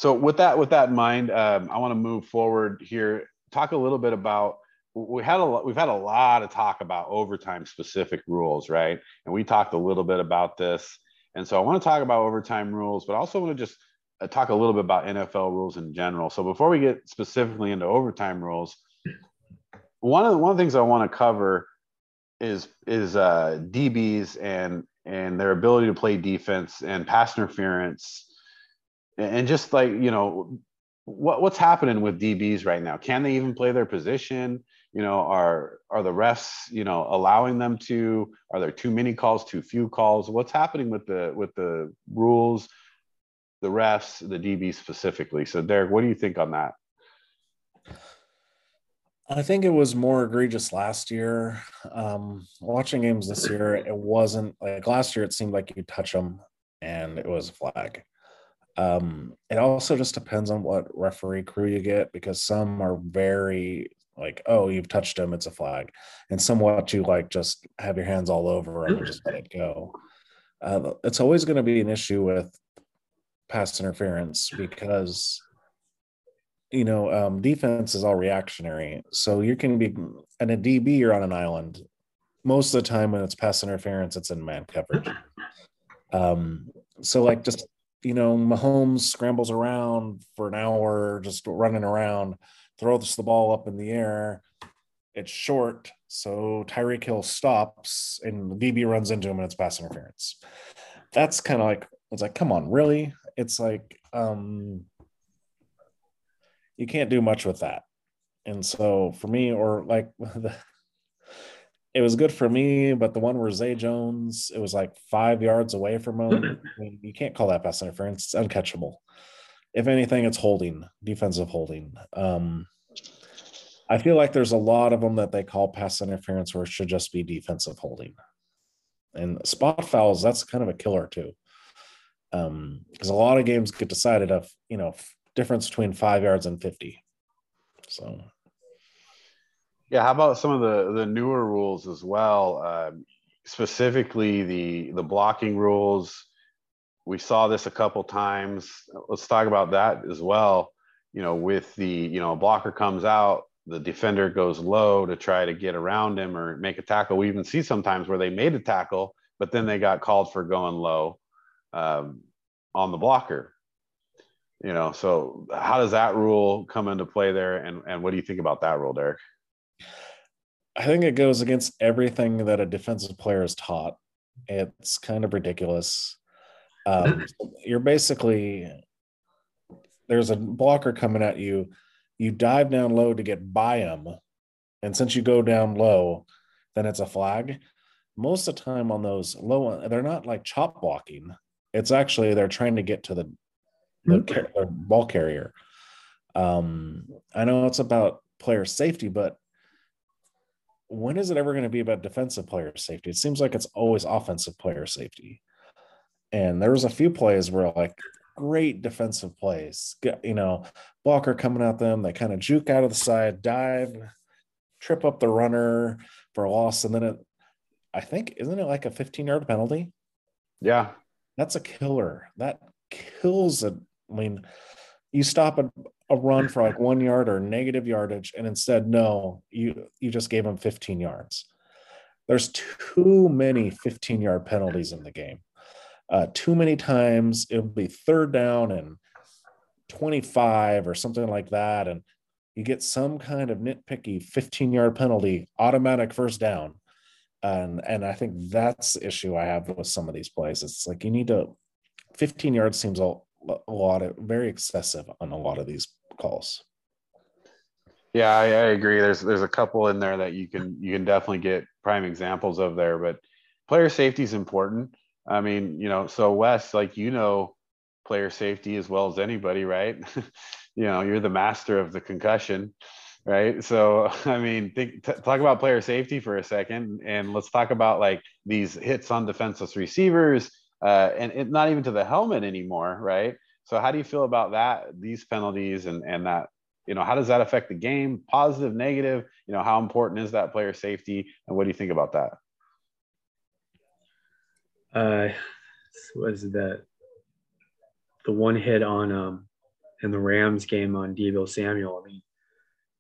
A: So with that with that in mind, um, I want to move forward here. Talk a little bit about we had a we've had a lot of talk about overtime specific rules, right? And we talked a little bit about this. And so I want to talk about overtime rules, but I also want to just uh, talk a little bit about NFL rules in general. So before we get specifically into overtime rules, one of the, one of the things I want to cover is is uh, DBs and and their ability to play defense and pass interference and just like you know what what's happening with DBs right now can they even play their position you know are are the refs you know allowing them to are there too many calls too few calls what's happening with the with the rules the refs the DBs specifically so Derek what do you think on that
B: I think it was more egregious last year. Um, watching games this year, it wasn't like last year. It seemed like you touch them and it was a flag. Um, it also just depends on what referee crew you get because some are very like, oh, you've touched him, it's a flag, and some watch you like just have your hands all over him and just let it go. Uh, it's always going to be an issue with pass interference because you know, um, defense is all reactionary. So you can be in a DB, you're on an island. Most of the time when it's pass interference, it's in man coverage. Um, so like just you know, Mahomes scrambles around for an hour, just running around, throws the ball up in the air. It's short, so Tyreek Hill stops, and the DB runs into him, and it's pass interference. That's kind of like it's like, come on, really? It's like um you can't do much with that. And so for me, or like the, it was good for me, but the one where Zay Jones, it was like five yards away from him. I mean, you can't call that pass interference. It's uncatchable. If anything, it's holding, defensive holding. Um, I feel like there's a lot of them that they call pass interference where it should just be defensive holding. And spot fouls, that's kind of a killer too. Um, because a lot of games get decided of, you know, difference between five yards and 50. So,
A: yeah. How about some of the the newer rules as well? Um, specifically, the the blocking rules. We saw this a couple times. Let's talk about that as well. You know, with the you know a blocker comes out, the defender goes low to try to get around him or make a tackle. We even see sometimes where they made a tackle, but then they got called for going low um, on the blocker you know so how does that rule come into play there and and what do you think about that rule derek
B: i think it goes against everything that a defensive player is taught. It's kind of ridiculous. Um, you're basically there's a blocker coming at you. You dive down low to get by him. And since you go down low then it's a flag. Most of the time on those low they're not like chop blocking. It's actually they're trying to get to the the, the ball carrier. Um, I know it's about player safety, but when is it ever going to be about defensive player safety? It seems like it's always offensive player safety. And there was a few plays where like great defensive plays, you know, blocker coming at them, they kind of juke out of the side, dive, trip up the runner for a loss, and then it, I think, isn't it like a 15 yard penalty?
A: Yeah,
B: that's a killer. That kills it. I mean, you stop a, a run for like one yard or negative yardage, and instead, no, you you just gave them 15 yards. There's too many 15 yard penalties in the game. uh, too many times it'll be third down and 25 or something like that. And you get some kind of nitpicky 15 yard penalty, automatic first down. And, and I think that's the issue I have with some of these plays. It's like you need to, 15 yards seems a, a lot of very excessive on a lot of these calls.
A: Yeah, I, I, agree. There's there's a couple in there that you can you can definitely get prime examples of there, but player safety is important. I mean, you know, so Wes, like you know, player safety as well as anybody, right? you know, you're the master of the concussion, right? So, I mean, think, t- talk about player safety for a second, and let's talk about like these hits on defenseless receivers, uh, and it, not even to the helmet anymore, right? So, how do you feel about that? These penalties and and that you know how does that affect the game positive negative you know how important is that player safety and what do you think about that
C: uh was that the one hit on um in the Rams game on Deebo Samuel. I mean,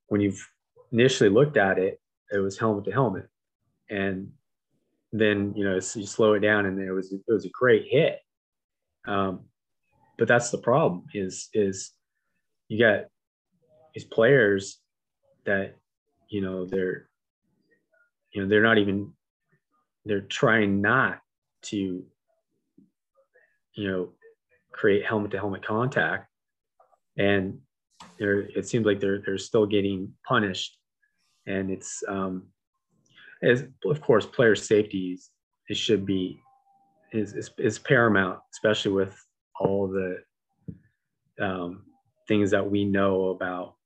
C: when you've initially looked at it, it was helmet to helmet, and then you know you slow it down, and it was it was a great hit. Um, but that's the problem is is you got these players that you know they're you know they're not even they're trying not to you know create helmet to helmet contact. And they're it seems like they're they're still getting punished. And it's um as of course player safety is, it should be is, is, is paramount especially with all the um, things that we know about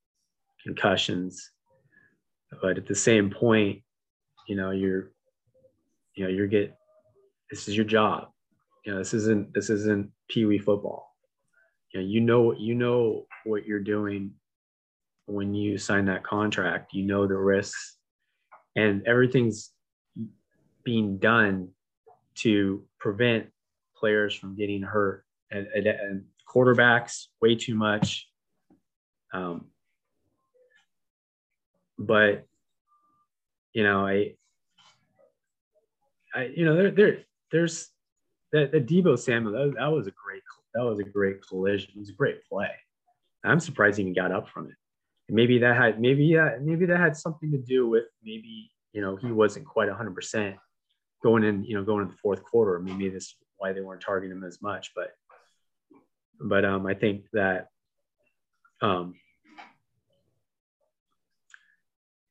C: concussions but at the same point you know you're you know you're get this is your job you know this isn't this isn't pee wee football you know, you know you know what you're doing when you sign that contract. You know the risks, and everything's being done to prevent players from getting hurt. And, and, and quarterbacks way too much. Um, but you know, I, I, you know, there, there, there's that the Deebo Samuel. That, that was a great that was a great collision. It was a great play. I'm surprised he even got up from it. And maybe that had maybe yeah maybe that had something to do with maybe you know he wasn't quite 100 percent going in you know going in the fourth quarter. Maybe that's why they weren't targeting him as much. But but um, I think that um,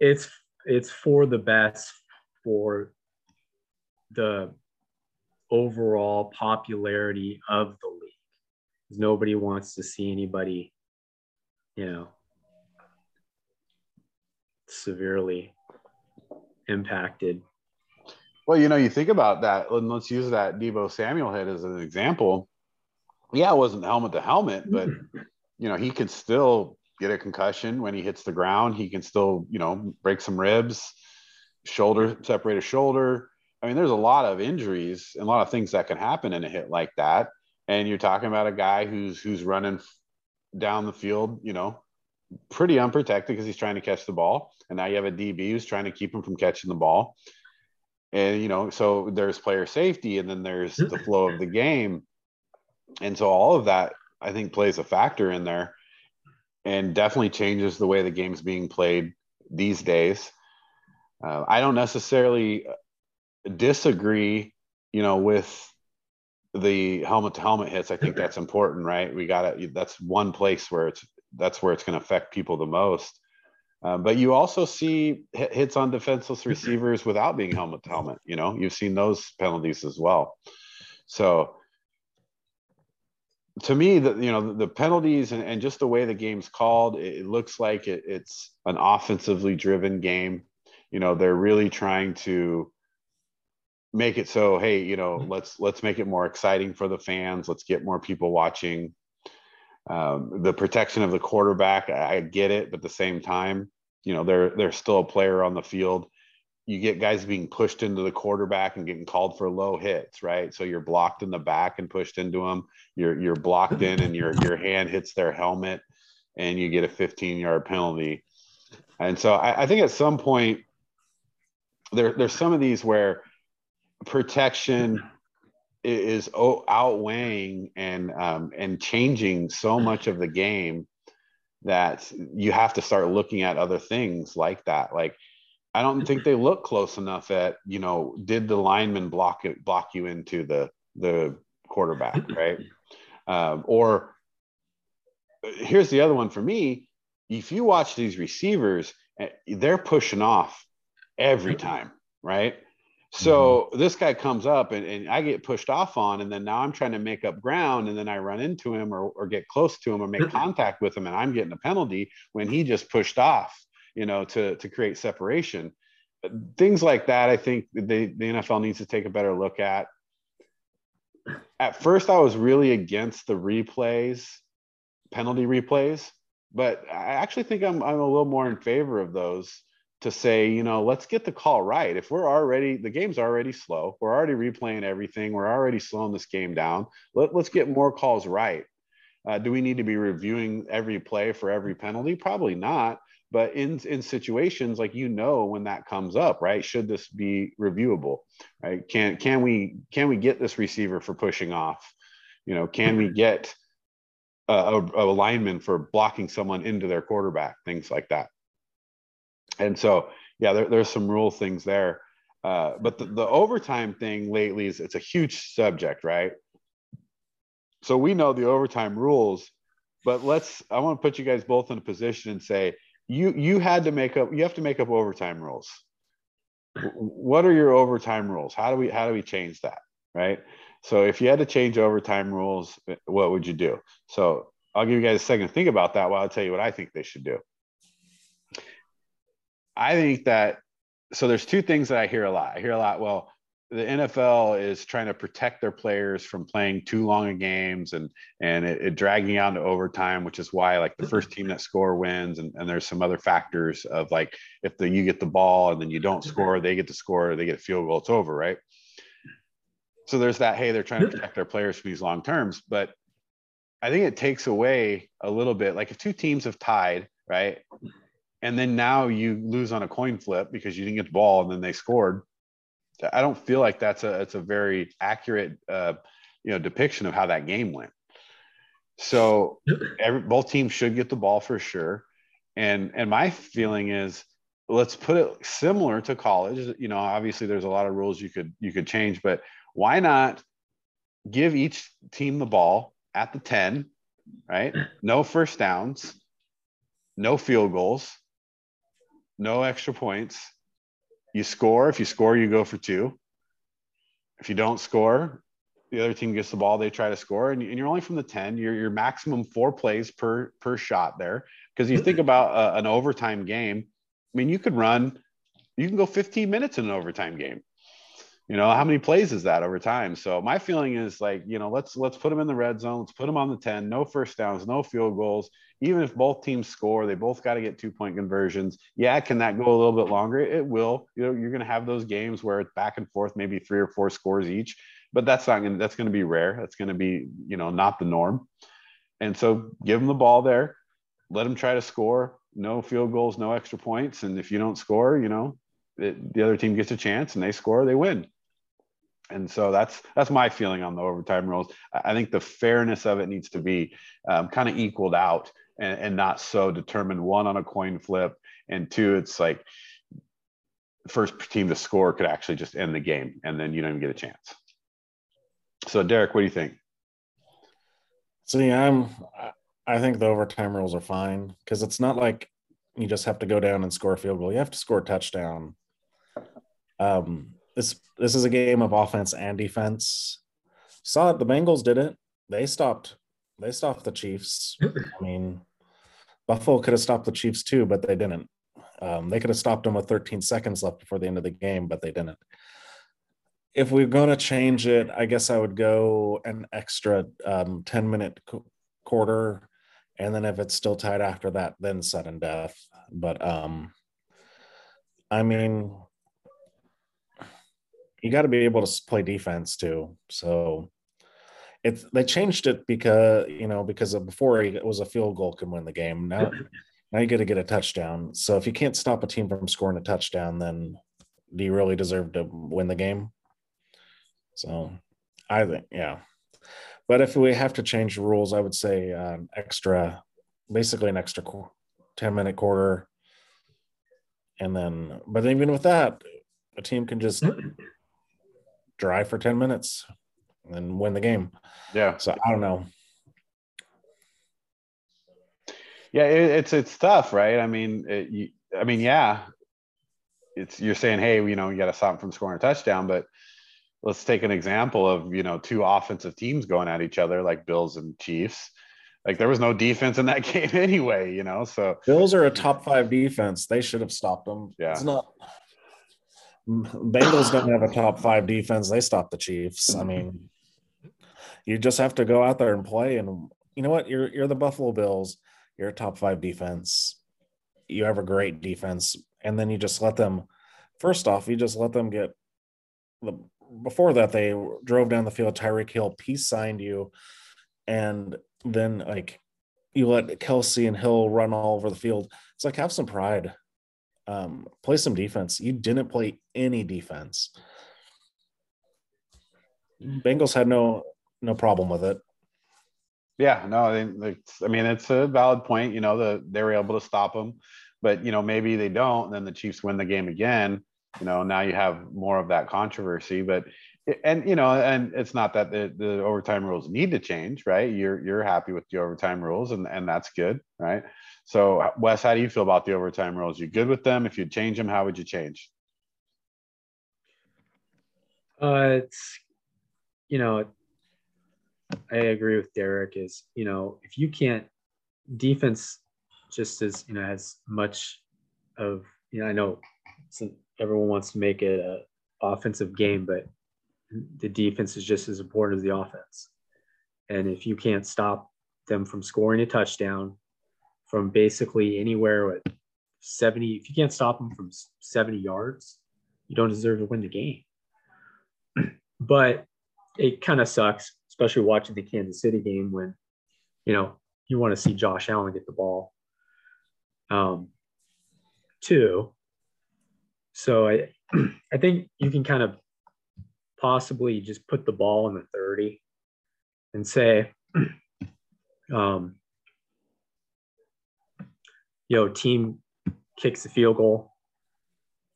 C: it's it's for the best for the overall popularity of the league. nobody wants to see anybody, you know, severely impacted.
A: Well, you know, you think about that, and let's use that Deebo Samuel hit as an example. Yeah, it wasn't helmet to helmet, but mm-hmm. you know, he could still get a concussion when he hits the ground. He can still, you know, break some ribs, shoulder, separate a shoulder. I mean, there's a lot of injuries and a lot of things that can happen in a hit like that. And you're talking about a guy who's who's running down the field, you know, pretty unprotected because he's trying to catch the ball, and now you have a DB who's trying to keep him from catching the ball, and you know, so there's player safety, and then there's hmm. the flow of the game, and so all of that I think plays a factor in there, and definitely changes the way the game's being played these days. Uh, I don't necessarily disagree, you know, with the helmet to helmet hits, I think that's important, right? We got to, that's one place where it's, that's where it's going to affect people the most. Uh, but you also see hits on defenseless receivers without being helmet to helmet. You know, you've seen those penalties as well. So to me, the you know the penalties and, and just the way the game's called, it, it looks like it, it's an offensively driven game. You know, they're really trying to make it so hey you know mm-hmm. let's let's make it more exciting for the fans let's get more people watching um, the protection of the quarterback I, get it but at the same time you know they're they're still a player on the field you get guys being pushed into the quarterback and getting called for low hits right? So you're blocked in the back and pushed into them you're you're blocked in and your your hand hits their helmet and you get a 15 yard penalty. And so I, I think at some point there there's some of these where protection is outweighing and um, and changing so much of the game that you have to start looking at other things like that. Like I don't think they look close enough at you know did the lineman block it block you into the the quarterback right? Um, or here's the other one for me. If you watch these receivers eh, they're pushing off every time right? So mm-hmm. this guy comes up and, and I get pushed off on, and then now I'm trying to make up ground, and then I run into him or, or get close to him or make contact with him, and I'm getting a penalty when he just pushed off, you know, to to create separation. Things like that, I think the the NFL needs to take a better look at. At first, I was really against the replays, penalty replays, but I actually think I'm I'm a little more in favor of those to say, you know, let's get the call right. If we're already, the game's already slow, we're already replaying everything, we're already slowing this game down. Let, let's get more calls right. Uh, do we need to be reviewing every play for every penalty? Probably not. But in, in situations like you know when that comes up, right? Should this be reviewable? Right? Can can we can we get this receiver for pushing off? You know, can we get a, a, lineman for blocking someone into their quarterback? Things like that and so yeah there, there's some rule things there uh, but the, the overtime thing lately is it's a huge subject right so we know the overtime rules but let's i want to put you guys both in a position and say you you had to make up you have to make up overtime rules. What are your overtime rules? How do we how do we change that right? So if you had to change overtime rules eh, what would you do? So i'll give you guys a second to think about that while i tell you what i think they should do. I think that so there's two things that I hear a lot. I hear a lot, well, the NFL is trying to protect their players from playing too long of games and and it, it dragging on to overtime, which is why like the first team that score wins. And, and there's some other factors of like if the you get the ball and then you don't mm-hmm. score, they get to score, they get a field goal, it's over, right? So there's that, hey, they're trying to protect their players from these long terms. But I think it takes away a little bit. Like if two teams have tied, right? and then now you lose on a coin flip because you didn't get the ball and then they scored. I don't feel like that's a it's a very accurate uh, you know depiction of how that game went. So every, both teams should get the ball for sure. And and my feeling is let's put it similar to college. You know, obviously there's a lot of rules you could you could change, but why not give each team the ball at the 10, right? No first downs, no field goals, no extra points. You score. If you score, you go for two. If you don't score, the other team gets the ball. They try to score, and, you're only from the ten. You're your maximum four plays per per shot there. Because you think about a, an overtime game. I mean, you could run. You can go 15 minutes in an overtime game you know how many plays is that over time? So my feeling is like you know let's let's put them in the red zone let's put them on the 10 no first downs no field goals. Even if both teams score they both got to get two point conversions. Yeah can that go a little bit longer? It will. You know you're going to have those games where it's back and forth maybe three or four scores each but that's not going that's going to be rare. That's going to be you know not the norm. And so give them the ball there let them try to score no field goals no extra points and if you don't score you know it, the other team gets a chance and they score they win and so that's that's my feeling on the overtime rules. I think the fairness of it needs to be um, kind of equaled out and, and not so determined. One on a coin flip, and two, it's like first team to score could actually just end the game, and then you don't even get a chance. So, Derek, what do you think?
B: See, I'm. I think the overtime rules are fine because it's not like you just have to go down and score a field goal. You have to score a touchdown. Um, this this is a game of offense and defense. Saw it. The Bengals did it. They stopped. They stopped the Chiefs. I mean, Buffalo could have stopped the Chiefs too, but they didn't. Um, they could have stopped them with 13 seconds left before the end of the game, but they didn't. If we're going to change it, I guess I would go an extra um, 10 minute qu- quarter. And then if it's still tied after that, then sudden death. But um, I mean, you got to be able to play defense too. So it's they changed it because you know because before it was a field goal can win the game. Now now you got to get a touchdown. So if you can't stop a team from scoring a touchdown, then do you really deserve to win the game? So I think, yeah. But if we have to change the rules, I would say um, extra, basically an extra 10 minute quarter. And then, but even with that, a team can just drive for 10 minutes and win the game.
A: Yeah.
B: So I don't know.
A: Yeah, it, it's it's tough, right? I mean, it, you, I mean, yeah, it's you're saying, hey, you know, you got to stop them from scoring a touchdown, but let's take an example of you know two offensive teams going at each other like Bills and Chiefs. Like there was no defense in that game anyway, you know. So
B: Bills are a top five defense. They should have stopped them.
A: Yeah.
B: It's not. Bengals don't have a top five defense. They stopped the Chiefs. I mean, you just have to go out there and play. And you know what? You're you're the Buffalo Bills. You're a top five defense. You have a great defense, and then you just let them. First off, you just let them get the. Before that, they drove down the field. Tyreek Hill peace signed you, and then like you let Kelce and Hill run all over the field. It's like have some pride. Um, play some defense. You didn't play any defense. Bengals had no no problem with it.
A: yeah, no, I mean it's a valid point. You know, the they were able to stop them, but you know maybe they don't. Then the Chiefs win the game again. You know, now you have more of that controversy, but and you know, and it's not that the, the overtime rules need to change, right? You're you're happy with the overtime rules, and and that's good, right? So, Wes, how do you feel about the overtime rules? You good with them? If you change them, how would you change?
C: Uh, it's you know, I agree with Derek. Is you know, if you can't defense just as you know as much of you know, I know everyone wants to make it a offensive game, but the defense is just as important as the offense. And if you can't stop them from scoring a touchdown from basically anywhere at 70, if you can't stop them from 70 yards, you don't deserve to win the game. but it kind of sucks, especially watching the Kansas City game when, you know, you want to see Josh Allen get the ball. Um, two. So I, I think you can kind of possibly just put the ball in the 30 and say, um, you know, team kicks the field goal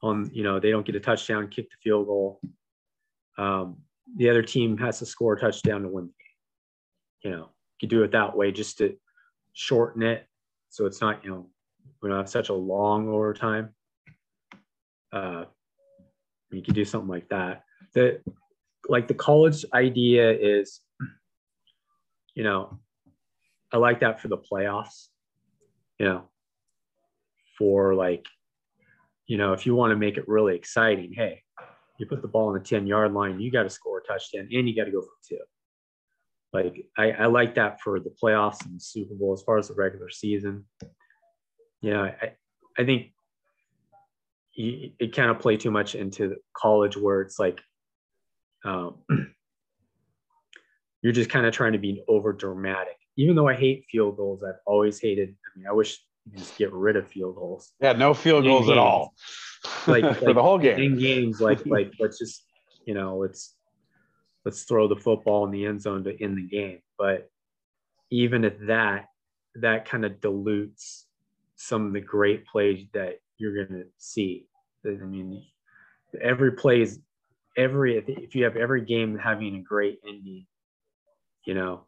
C: on, you know, they don't get a touchdown, kick the field goal. Um, the other team has to score a touchdown to win the game. You know, you could do it that way just to shorten it so it's not, you know, we don't have such a long overtime. Uh, you could do something like that. The like the college idea is, you know, I like that for the playoffs. You know, for like, you know, if you want to make it really exciting, hey, you put the ball on the 10 yard line, you got to score a touchdown and you got to go for two. Like, I, I like that for the playoffs and the Super Bowl as far as the regular season. You know, I, I think you, it kind of play too much into college where it's like um, you're just kind of trying to be over dramatic. Even though I hate field goals, I've always hated. I mean, I wish just get rid of field goals.
A: Yeah, no field goals
C: games.
A: at all.
C: Like
A: for the whole game.
C: in games, like like let's just you know let's let's throw the football in the end zone to end the game. But even at that, that kind of dilutes some of the great plays that you're going to see. I mean, every play is every if you have every game having a great ending, you know,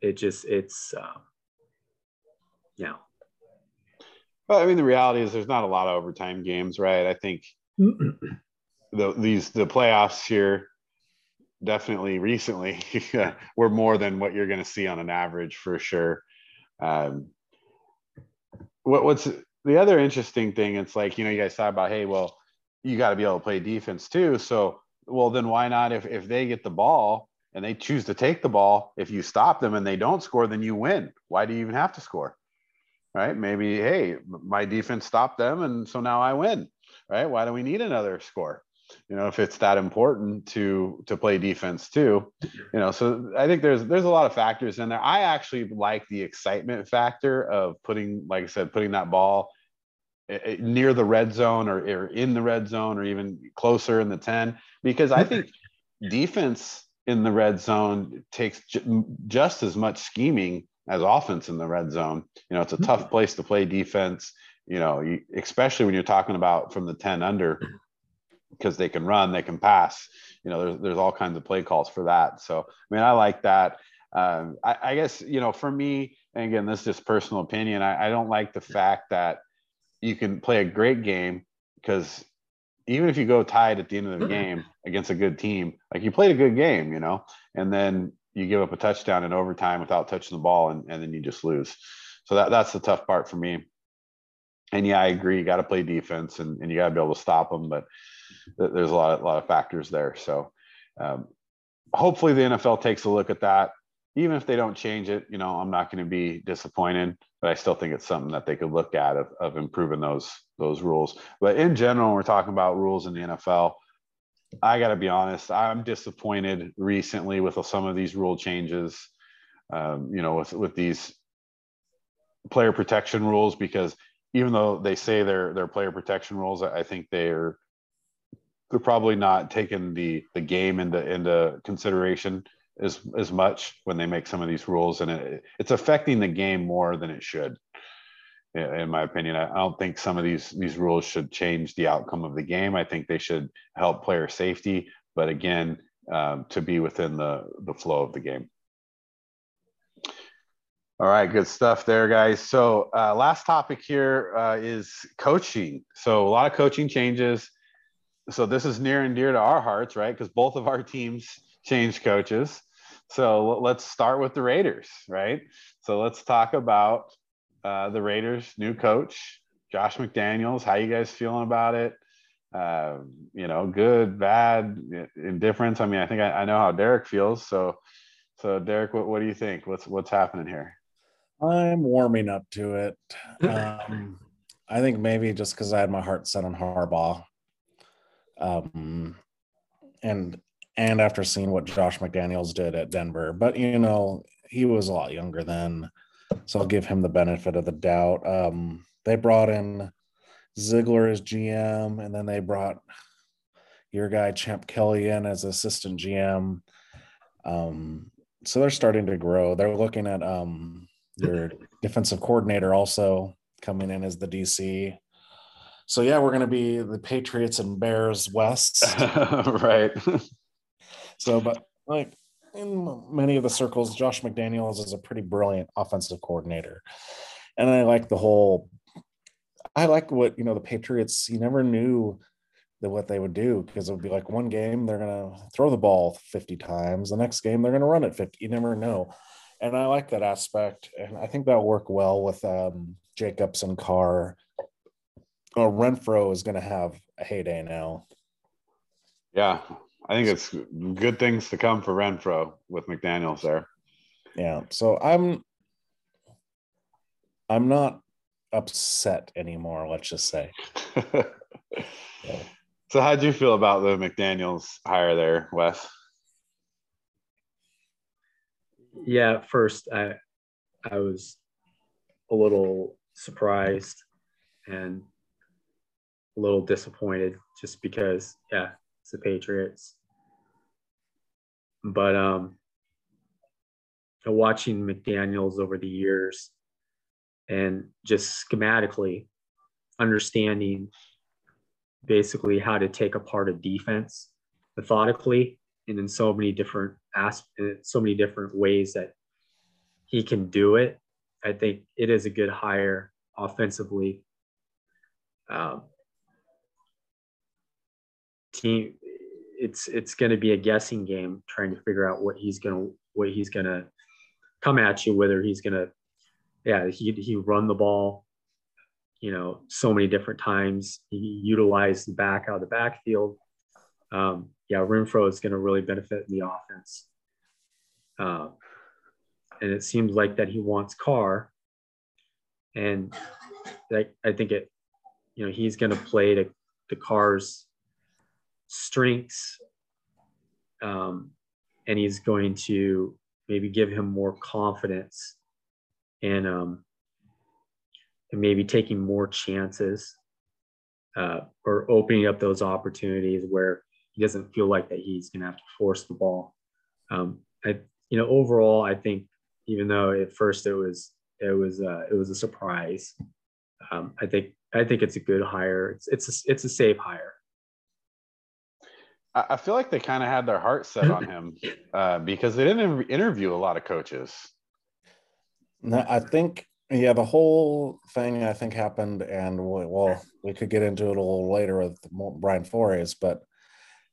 C: it just it's um, you know.
A: Well, I mean, the reality is there's not a lot of overtime games, right? I think the these the playoffs here definitely recently were more than what you're going to see on an average for sure. Um, what, what's the other interesting thing? It's like you know you guys talk about hey, well, you got to be able to play defense too. So well, then why not if if they get the ball and they choose to take the ball, if you stop them and they don't score, then you win. Why do you even have to score? Right? Maybe hey, my defense stopped them, and so now I win. Right? Why do we need another score? you know if it's that important to to play defense too you know so i think there's there's a lot of factors in there i actually like the excitement factor of putting like i said putting that ball eh, eh, near the red zone or, or in the red zone or even closer in the 10 because i think defense in the red zone takes j- just as much scheming as offense in the red zone. You know, it's a tough place to play defense. You know, you, especially when you're talking about from the 10 under, because they can run, they can pass. You know, there's there's all kinds of play calls for that. So I mean, I like that. Um, I, I, guess you know, for me, and again, this is just personal opinion. I, I don't like the fact that you can play a great game because even if you go tied at the end of the game against a good team, like you played a good game, you know, and then you give up a touchdown in overtime without touching the ball and, and then you just lose. So that, that's the tough part for me. And yeah, I agree. You got to play defense and, and you got to be able to stop them, but th- there's a lot of, a lot of factors there. So um, hopefully the NFL takes a look at that. Even if they don't change it, you know, I'm not going to be disappointed, but I still think it's something that they could look at of, of improving those those rules. But in general, we're talking about rules in the NFL. I got to be honest, I'm disappointed recently with some of these rule changes. Um, you know, with with these player protection rules, because even though they say they're they're player protection rules, I think they're they're probably not taking the the game into into consideration as as much when they make some of these rules, and it, it's affecting the game more than it should in my opinion. I don't think some of these these rules should change the outcome of the game. I think they should help player safety, but again, um, to be within the the flow of the game. All right, good stuff there, guys. So uh, last topic here uh, is coaching. So a lot of coaching changes. So this is near and dear to our hearts, right? Because both of our teams changed coaches. So let's start with the Raiders, right? So let's talk about uh, the Raiders' new coach, Josh McDaniels. How you guys feeling about it? Uh, you know, good, bad, indifference. I mean, I think I, I, know how Derek feels. So, so Derek, what, what do you think? What's what's happening here?
B: I'm warming up to it. Um, I think maybe just because I had my heart set on Harbaugh, um, and and after seeing what Josh McDaniels did at Denver, but you know he was a lot younger then. So I'll give him the benefit of the doubt. Um, they brought in Ziegler as GM, and then they brought your guy Champ Kelly in as assistant GM. Um, so they're starting to grow. They're looking at um, your defensive coordinator also coming in as the DC. So yeah, we're going to be the Patriots and Bears West,
A: right?
B: so, but like in many of the circles, Josh McDaniels is a pretty brilliant offensive coordinator. And I like the whole I like what you know the Patriots, you never knew that what they would do because it would be like one game they're gonna throw the ball 50 times, the next game they're gonna run it 50. You never know. And I like that aspect. And I think that'll work well with um, Jacobs and Carr. Oh, Renfrow is gonna have a heyday now.
A: Yeah, I think it's good things to come for Renfrow with McDaniels there.
B: Yeah. So I'm I'm not upset anymore, let's just say.
A: yeah. So how'd you feel about the McDaniels hire there, Wes?
C: Yeah, first I I was a little surprised and a little disappointed just because yeah, it's the Patriots. But um, watching McDaniels over the years and just schematically understanding basically how to take apart a defense methodically and in so many different aspects, so many different ways that he can do it. I think it is a good hire offensively. Um, team it's it's going to be a guessing game trying to figure out what he's going to what he's going to come at you whether he's going to yeah he he run the ball you know so many different times. He utilized the back out of the backfield. Um, yeah Renfrow is going to really benefit the offense. Uh, and it seems like that he wants Carr. And that I think it you know he's going to play to the Carr's strengths um, and he's going to maybe give him more confidence and um, and maybe taking more chances uh, or opening up those opportunities where he doesn't feel like that he's going to have to force the ball um, I you know overall I think even though at first it was it was uh, it was a surprise, um, I think I think it's a good hire. It's it's a, it's a safe hire.
A: I feel like they kind of had their heart set on him uh, because they didn't interview a lot of coaches.
B: No, I think yeah, the whole thing I think happened, and well, we could get into it a little later with Brian Flores, but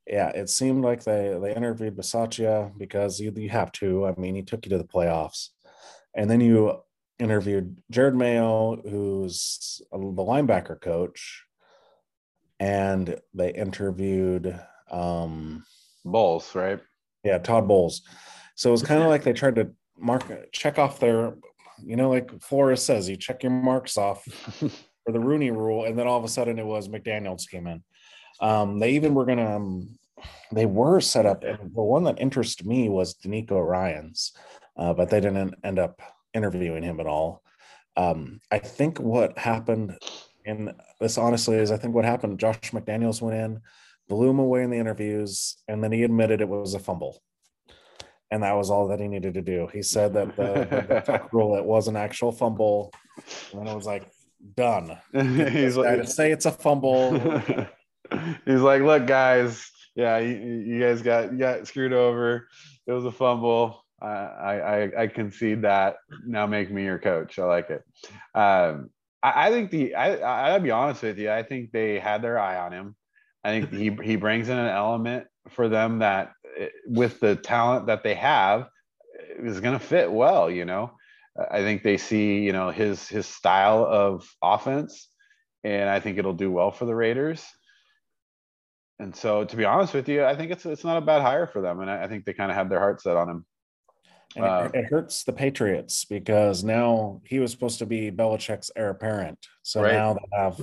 B: yeah, it seemed like they they interviewed Bisaccia because you, you have to. I mean, he took you to the playoffs, and then you interviewed Jerod Mayo, who's the linebacker coach, and they interviewed um
A: Bowles, right?
B: Yeah, Todd Bowles. So it was kind of like they tried to mark check off their, you know, like Flores says, you check your marks off for the Rooney rule, and then all of a sudden it was McDaniels came in. Um, they even were gonna um, they were set up, and the one that interested me was DeMeco Ryans, uh, but they didn't end up interviewing him at all. Um, I think what happened in this honestly is I think what happened, Josh McDaniels went in, blew him away in the interviews, and then he admitted it was a fumble. And that was all that he needed to do. He said that the, the rule it was an actual fumble, and it was like done. He's like to say it's a fumble.
A: He's like, look, guys, yeah, you, you guys got you got screwed over. It was a fumble. I, I, I concede that. Now make me your coach. I like it. Um, I, I, think the I I'll be honest with you. I think they had their eye on him. I think he he brings in an element for them that eh, with the talent that they have is going to fit well. You know, I think they see you know his his style of offense, and I think it'll do well for the Raiders. And so, to be honest with you, I think it's it's not a bad hire for them, and I, I think they kind of have their heart set on him.
B: And uh, it, it, hurts the Patriots because now he was supposed to be Belichick's heir apparent. So right. now they have,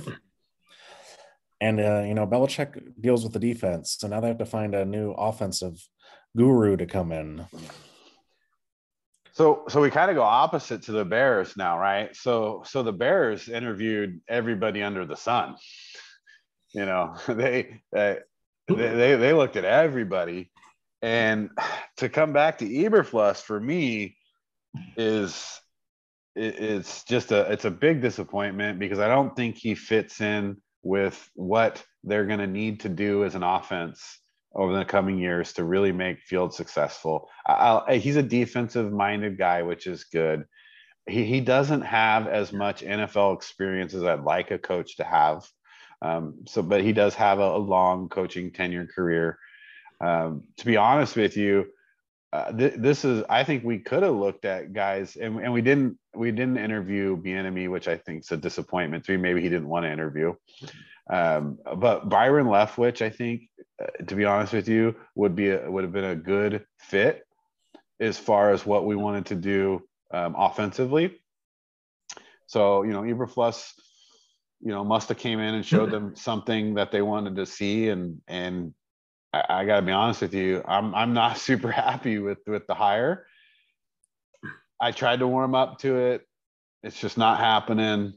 B: and uh, you know Belichick deals with the defense, so now they have to find a new offensive guru to come in.
A: So, so we kind of go opposite to the Bears now, right? So, so the Bears interviewed everybody under the sun. You know, they uh, they they, they looked at everybody and to come back to Eberflus for me is it's just a it's a big disappointment because I don't think he fits in with what they're going to need to do as an offense over the coming years to really make Field successful. I'll, he's a defensive minded guy, which is good. He, he doesn't have as much NFL experience as I'd like a coach to have. Um, so, but he does have a, a long coaching tenure career. Um, to be honest with you, uh, th- this is I think we could have looked at guys and, and we didn't we didn't interview Bieniemy, which I think is a disappointment to me. Maybe he didn't want to interview. Um, but Byron Leftwich, I think, uh, to be honest with you, would be a, would have been a good fit as far as what we wanted to do um, offensively. So you know, Eberflus, you know, must have came in and showed them something that they wanted to see, and and I, I got to be honest with you. I'm I'm not super happy with with the hire. I tried to warm up to it. It's just not happening.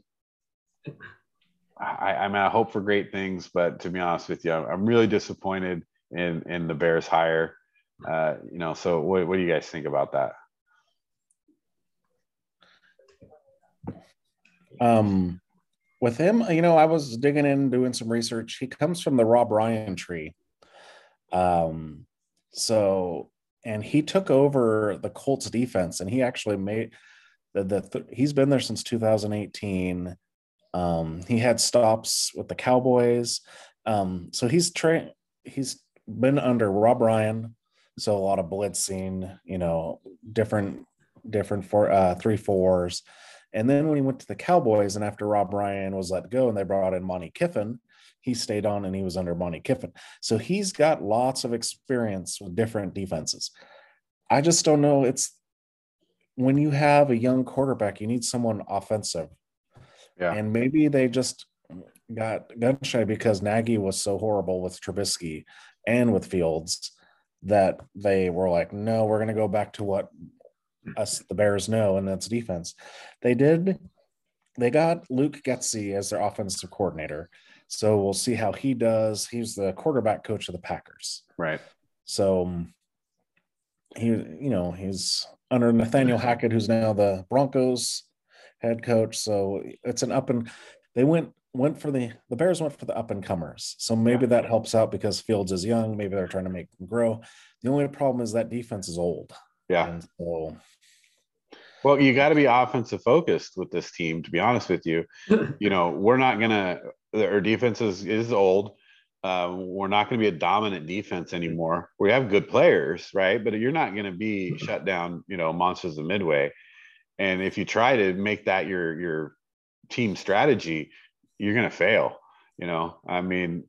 A: I, I mean, I hope for great things, but to be honest with you, I'm really disappointed in in the Bears hire. Uh, you know, so what, what do you guys think about that?
B: Um, with him, you know, I was digging in, doing some research. He comes from the Rob Ryan tree. Um, so and he took over the Colts defense and he actually made the, the he's been there since 2018. Um, he had stops with the Cowboys. Um, so he's trained he's been under Rob Ryan, so a lot of blitzing, you know, different different four uh three fours. And then when he went to the Cowboys and after Rob Ryan was let go and they brought in Monte Kiffin, he stayed on and he was under Monte Kiffin. So he's got lots of experience with different defenses. I just don't know. It's when you have a young quarterback, you need someone offensive. Yeah. And maybe they just got gun shy because Nagy was so horrible with Trubisky and with Fields that they were like, no, we're going to go back to what us, the Bears, know, and that's defense. They did. They got Luke Getsy as their offensive coordinator. So we'll see how he does. He's the quarterback coach of the Packers.
A: Right.
B: So um, he, you know, he's under Nathaniel Hackett, who's now the Broncos head coach. So it's an up and they went went for the the Bears went for the up and comers. So maybe yeah. that helps out because Fields is young. Maybe they're trying to make him grow. The only problem is that defense is old.
A: Yeah. So, well, you got to be offensive focused with this team. To be honest with you, you know we're not gonna. Our defense is is old. Uh, we're not going to be a dominant defense anymore. We have good players, right? But you're not going to be shut down, you know, monsters of midway. And if you try to make that your your team strategy, you're going to fail. You know, I mean,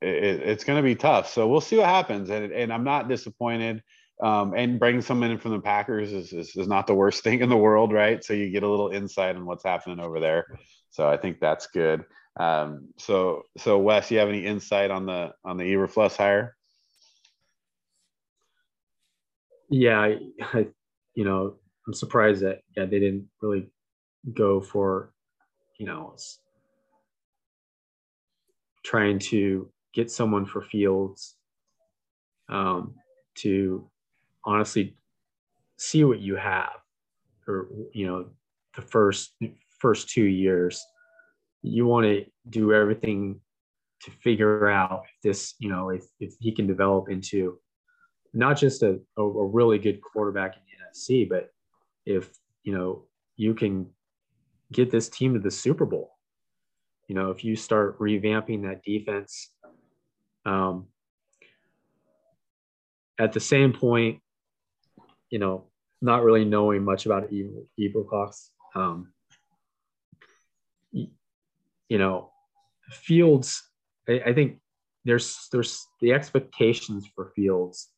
A: it, it's going to be tough. So we'll see what happens. And, and I'm not disappointed. Um, and bringing someone in from the Packers is, is, is not the worst thing in the world, right? So you get a little insight on what's happening over there. So I think that's good. Um, so so Wes, you have any insight on the on the Eberflus hire?
C: Yeah, I, I, you know, I'm surprised that yeah they didn't really go for, you know, trying to get someone for Fields um, to honestly see what you have, or you know, the first first two years you want to do everything to figure out if this, you know, if, if he can develop into not just a, a, a really good quarterback in the NFC, but if, you know, you can get this team to the Super Bowl. You know, if you start revamping that defense, um, at the same point, you know, not really knowing much about Eberflus, um, you know, Fields, I, I think there's there's the expectations for Fields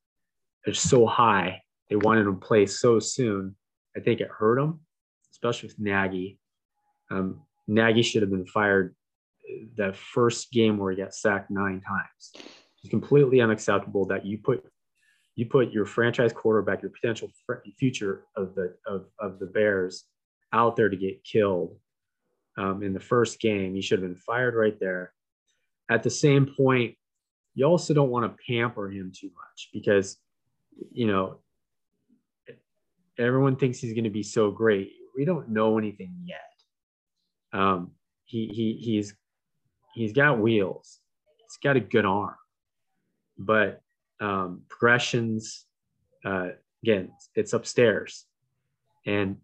C: are so high. They wanted him to play so soon. I think it hurt him, especially with Nagy. Um, Nagy should have been fired the first game where he got sacked nine times. It's completely unacceptable that you put you put your franchise quarterback, your potential future of the of, of the Bears out there to get killed um, in the first game. He should have been fired right there. At the same point, you also don't want to pamper him too much because, you know, everyone thinks he's going to be so great. We don't know anything yet. Um, he, he, he's, he's got wheels. He's got a good arm, but um, progressions, uh, again, it's upstairs. And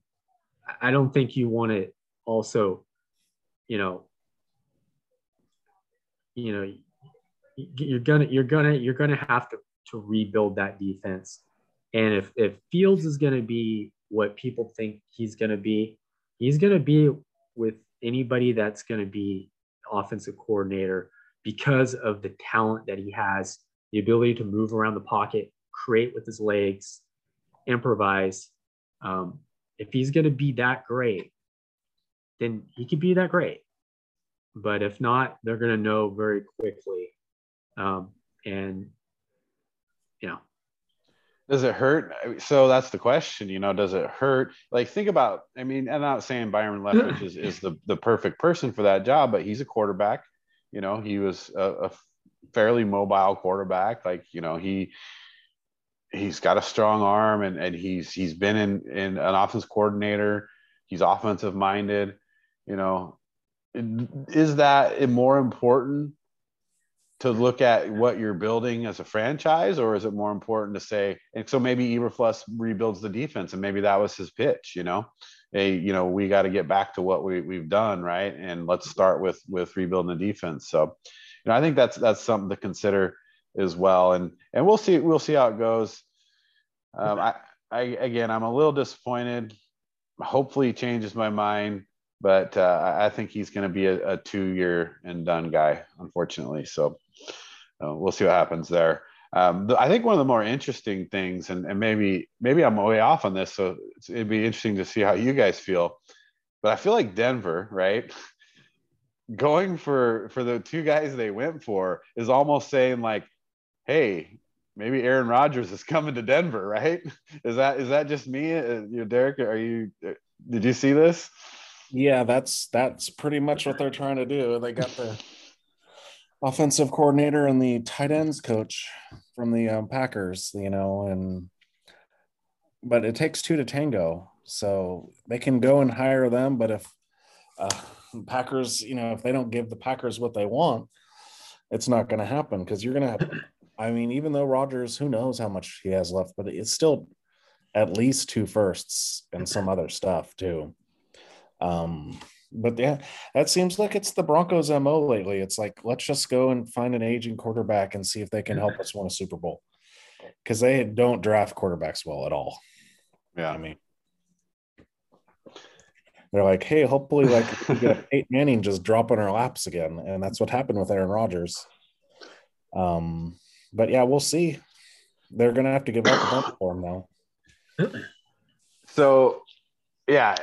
C: I don't think you want to also you know, you know, you're gonna you're gonna you're gonna have to to rebuild that defense. And if if Fields is gonna be what people think he's gonna be, he's gonna be with anybody that's gonna be offensive coordinator because of the talent that he has, the ability to move around the pocket, create with his legs, improvise. Um, if he's going to be that great, then he could be that great. But if not, they're going to know very quickly. Um, and, you know,
A: does it hurt? So that's the question, you know, does it hurt? Like, think about, I mean, I'm not saying Byron Leftwich is, is the, the perfect person for that job, but he's a quarterback. You know, he was a, a fairly mobile quarterback. Like, you know, he, he's got a strong arm and, and he's, he's been in, in an offense coordinator. He's offensive minded you know is that more important to look at what you're building as a franchise or is it more important to say and so maybe Eberflus rebuilds the defense and maybe that was his pitch you know? Hey you know we got to get back to what we, we've done right? And let's start with with rebuilding the defense. So you know i think that's that's something to consider as well. And and we'll see we'll see how it goes. Um, I, I again i'm a little disappointed. Hopefully changes my mind but uh, I think he's going to be a, a, two-year and done guy, unfortunately. So uh, we'll see what happens there. Um, I think one of the more interesting things, and, and maybe maybe I'm way off on this, so it'd be interesting to see how you guys feel. But I feel like Denver, right? Going for for the two guys they went for is almost saying like, "Hey, maybe Aaron Rodgers is coming to Denver, right? Is that is that just me? Uh, you, Derek, are you? Uh, did you see this?
B: Yeah, that's that's pretty much what they're trying to do. They got the offensive coordinator and the tight ends coach from the um, Packers, you know, and but it takes two to tango. So they can go and hire them, but if uh, Packers, you know, if they don't give the Packers what they want, it's not going to happen because you're going to. have. I mean, even though Rodgers, who knows how much he has left, but it's still at least two firsts and some other stuff too. Um, but yeah, that seems like it's the Broncos' mo lately. It's like let's just go and find an aging quarterback and see if they can help us win a Super Bowl because they don't draft quarterbacks well at all.
A: Yeah,
B: I mean, they're like, hey, hopefully, like we get Peyton Manning just drop on our laps again, and that's what happened with Aaron Rodgers. Um, but yeah, we'll see. They're gonna have to give up a bunch for him now.
A: So, yeah,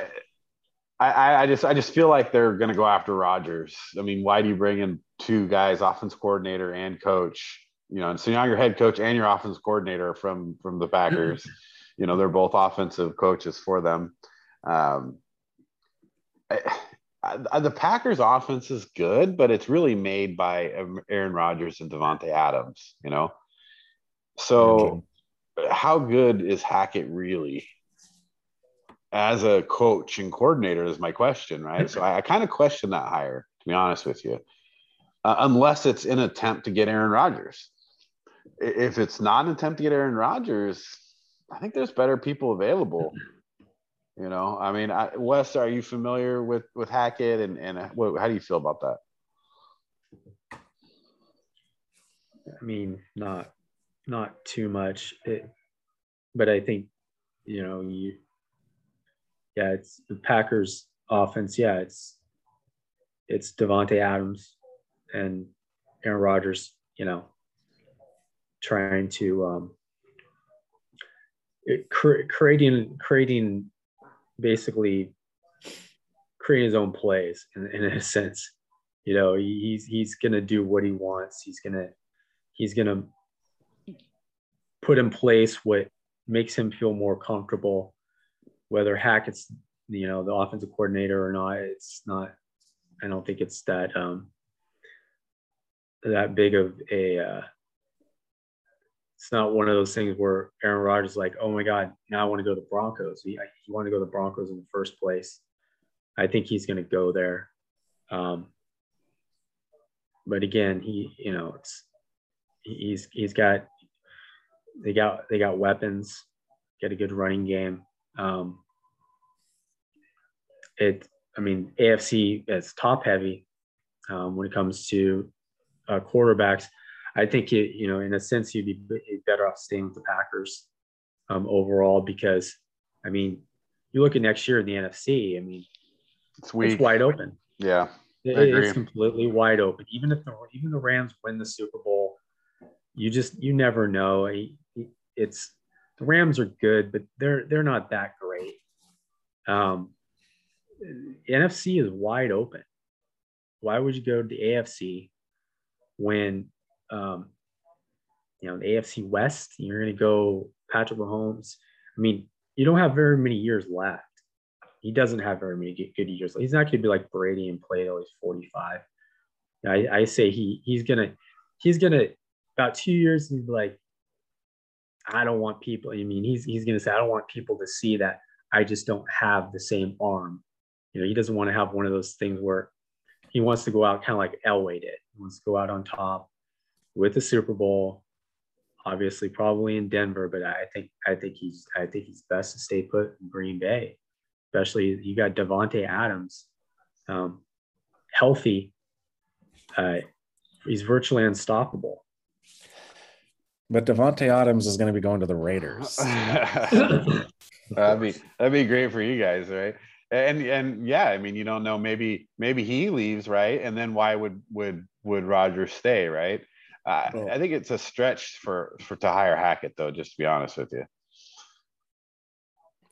A: I, I just I just feel like they're going to go after Rodgers. I mean, why do you bring in two guys, offense coordinator and coach? You know, and so now your head coach and your offense coordinator from from the Packers. you know, they're both offensive coaches for them. Um, I, I, the Packers' offense is good, but it's really made by Aaron Rodgers and Davante Adams. You know, so how good is Hackett really? As a coach and coordinator is my question, right? So I, I kind of question that hire, to be honest with you, uh, unless it's an attempt to get Aaron Rodgers. If it's not an attempt to get Aaron Rodgers, I think there's better people available. You know, I mean, I, Wes, are you familiar with with Hackett, and and uh, what, how do you feel about that?
C: I mean, not not too much, it, but I think you know you yeah, it's the Packers offense. Yeah, it's it's Davante Adams and Aaron Rodgers. You know, trying to um, it, cre- creating creating basically creating his own plays in, in a sense. You know, he's he's gonna do what he wants. He's gonna he's gonna put in place what makes him feel more comfortable whether Hackett's you know the offensive coordinator or not, it's not. I don't think it's that um, that big of a. Uh, it's not one of those things where Aaron Rodgers is like, oh my God, now I want to go to the Broncos. He, he wanted to go to the Broncos in the first place. I think he's going to go there. Um, but again, he, you know, it's he's he's got they got they got weapons, get a good running game. Um, it, I mean, AFC is top heavy um, when it comes to uh, quarterbacks. I think it, you know, in a sense, you'd be better off staying with the Packers um, overall because, I mean, you look at next year in the NFC. I mean, it's, it's wide open.
A: Yeah,
C: it, it's completely wide open. Even if the even the Rams win the Super Bowl, you just you never know. It's the Rams are good, but they're they're not that great. Um, NFC is wide open. Why would you go to the AFC when, um, you know, the AFC West, you're going to go Patrick Mahomes? I mean, you don't have very many years left. He doesn't have very many good years. He's not going to be like Brady and play till he's 45. I, I say he he's gonna he's gonna about two years he's like I don't want people. I mean, he's he's gonna say I don't want people to see that I just don't have the same arm you know, he doesn't want to have one of those things where he wants to go out kind of like Elway did. He wants to go out on top with the Super Bowl. Obviously, probably in Denver, but I think I think he's I think he's best to stay put in Green Bay. Especially you got Davante Adams, um, healthy. Uh, he's virtually unstoppable.
B: But Davante Adams is going to be going to the Raiders.
A: that'd be that'd be great for you guys, right? and and yeah, I mean, you don't know. Maybe maybe he leaves, right? And then why would would would Rodgers stay, right? Uh, oh. I think it's a stretch for for to hire Hackett, though. Just to be honest with you.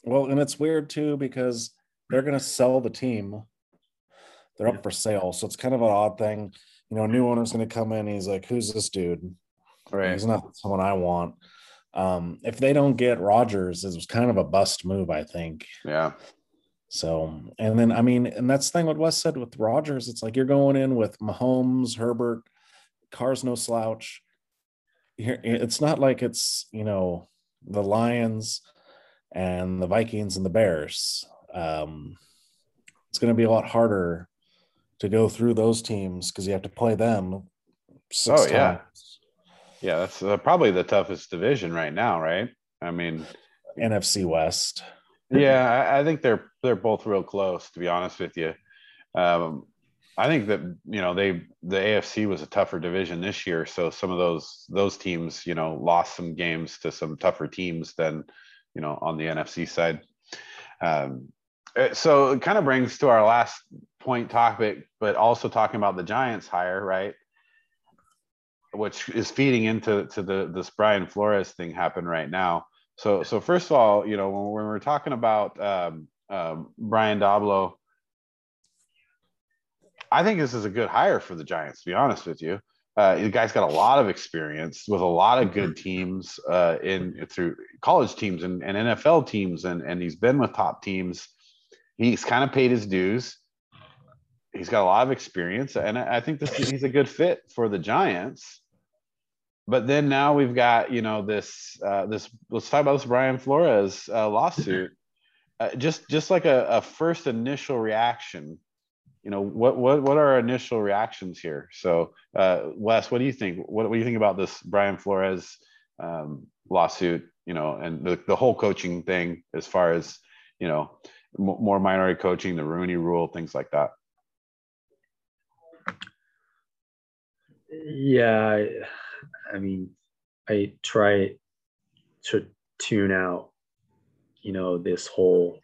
B: Well, and it's weird too because they're going to sell the team. They're up for sale, so it's kind of an odd thing. You know, a new owner's going to come in. He's like, "Who's this dude?" Right. He's not someone I want. Um, if they don't get Rodgers, it was kind of a bust move, I think.
A: Yeah.
B: So, and then I mean, and that's the thing what Wes said with Rodgers. It's like you're going in with Mahomes, Herbert, Carr's no slouch. It's not like it's you know the Lions and the Vikings and the Bears. Um, it's going to be a lot harder to go through those teams because you have to play them.
A: oh yeah, times. Yeah. That's uh, probably the toughest division right now, right? I mean,
B: NFC West.
A: Yeah, I, I think they're they're both real close. To be honest with you, um, I think that you know they the AFC was a tougher division this year, so some of those those teams you know lost some games to some tougher teams than you know on the NFC side. Um, uh, so it kind of brings to our last point topic, but also talking about the Giants hire, right? Which is feeding into to the this Brian Flores thing happen right now. So so first of all, you know when, when we're talking about um, um, Brian Daboll, I think this is a good hire for the Giants. To be honest with you, uh, the guy's got a lot of experience with a lot of good teams uh, in through college teams and, and NFL teams, and and he's been with top teams he's kind of paid his dues. He's got a lot of experience, and I think this he's a good fit for the Giants. But then now we've got you know this uh, this let's talk about this Brian Flores uh, lawsuit. Uh, just just like a, a first initial reaction, you know what what what are our initial reactions here? So uh, Wes, what do you think? What, what do you think about this Brian Flores um, lawsuit? You know, and the, the whole coaching thing as far as you know more minority coaching, the Rooney Rule, things like that.
C: Yeah, I mean, I try to tune out, you know, this whole,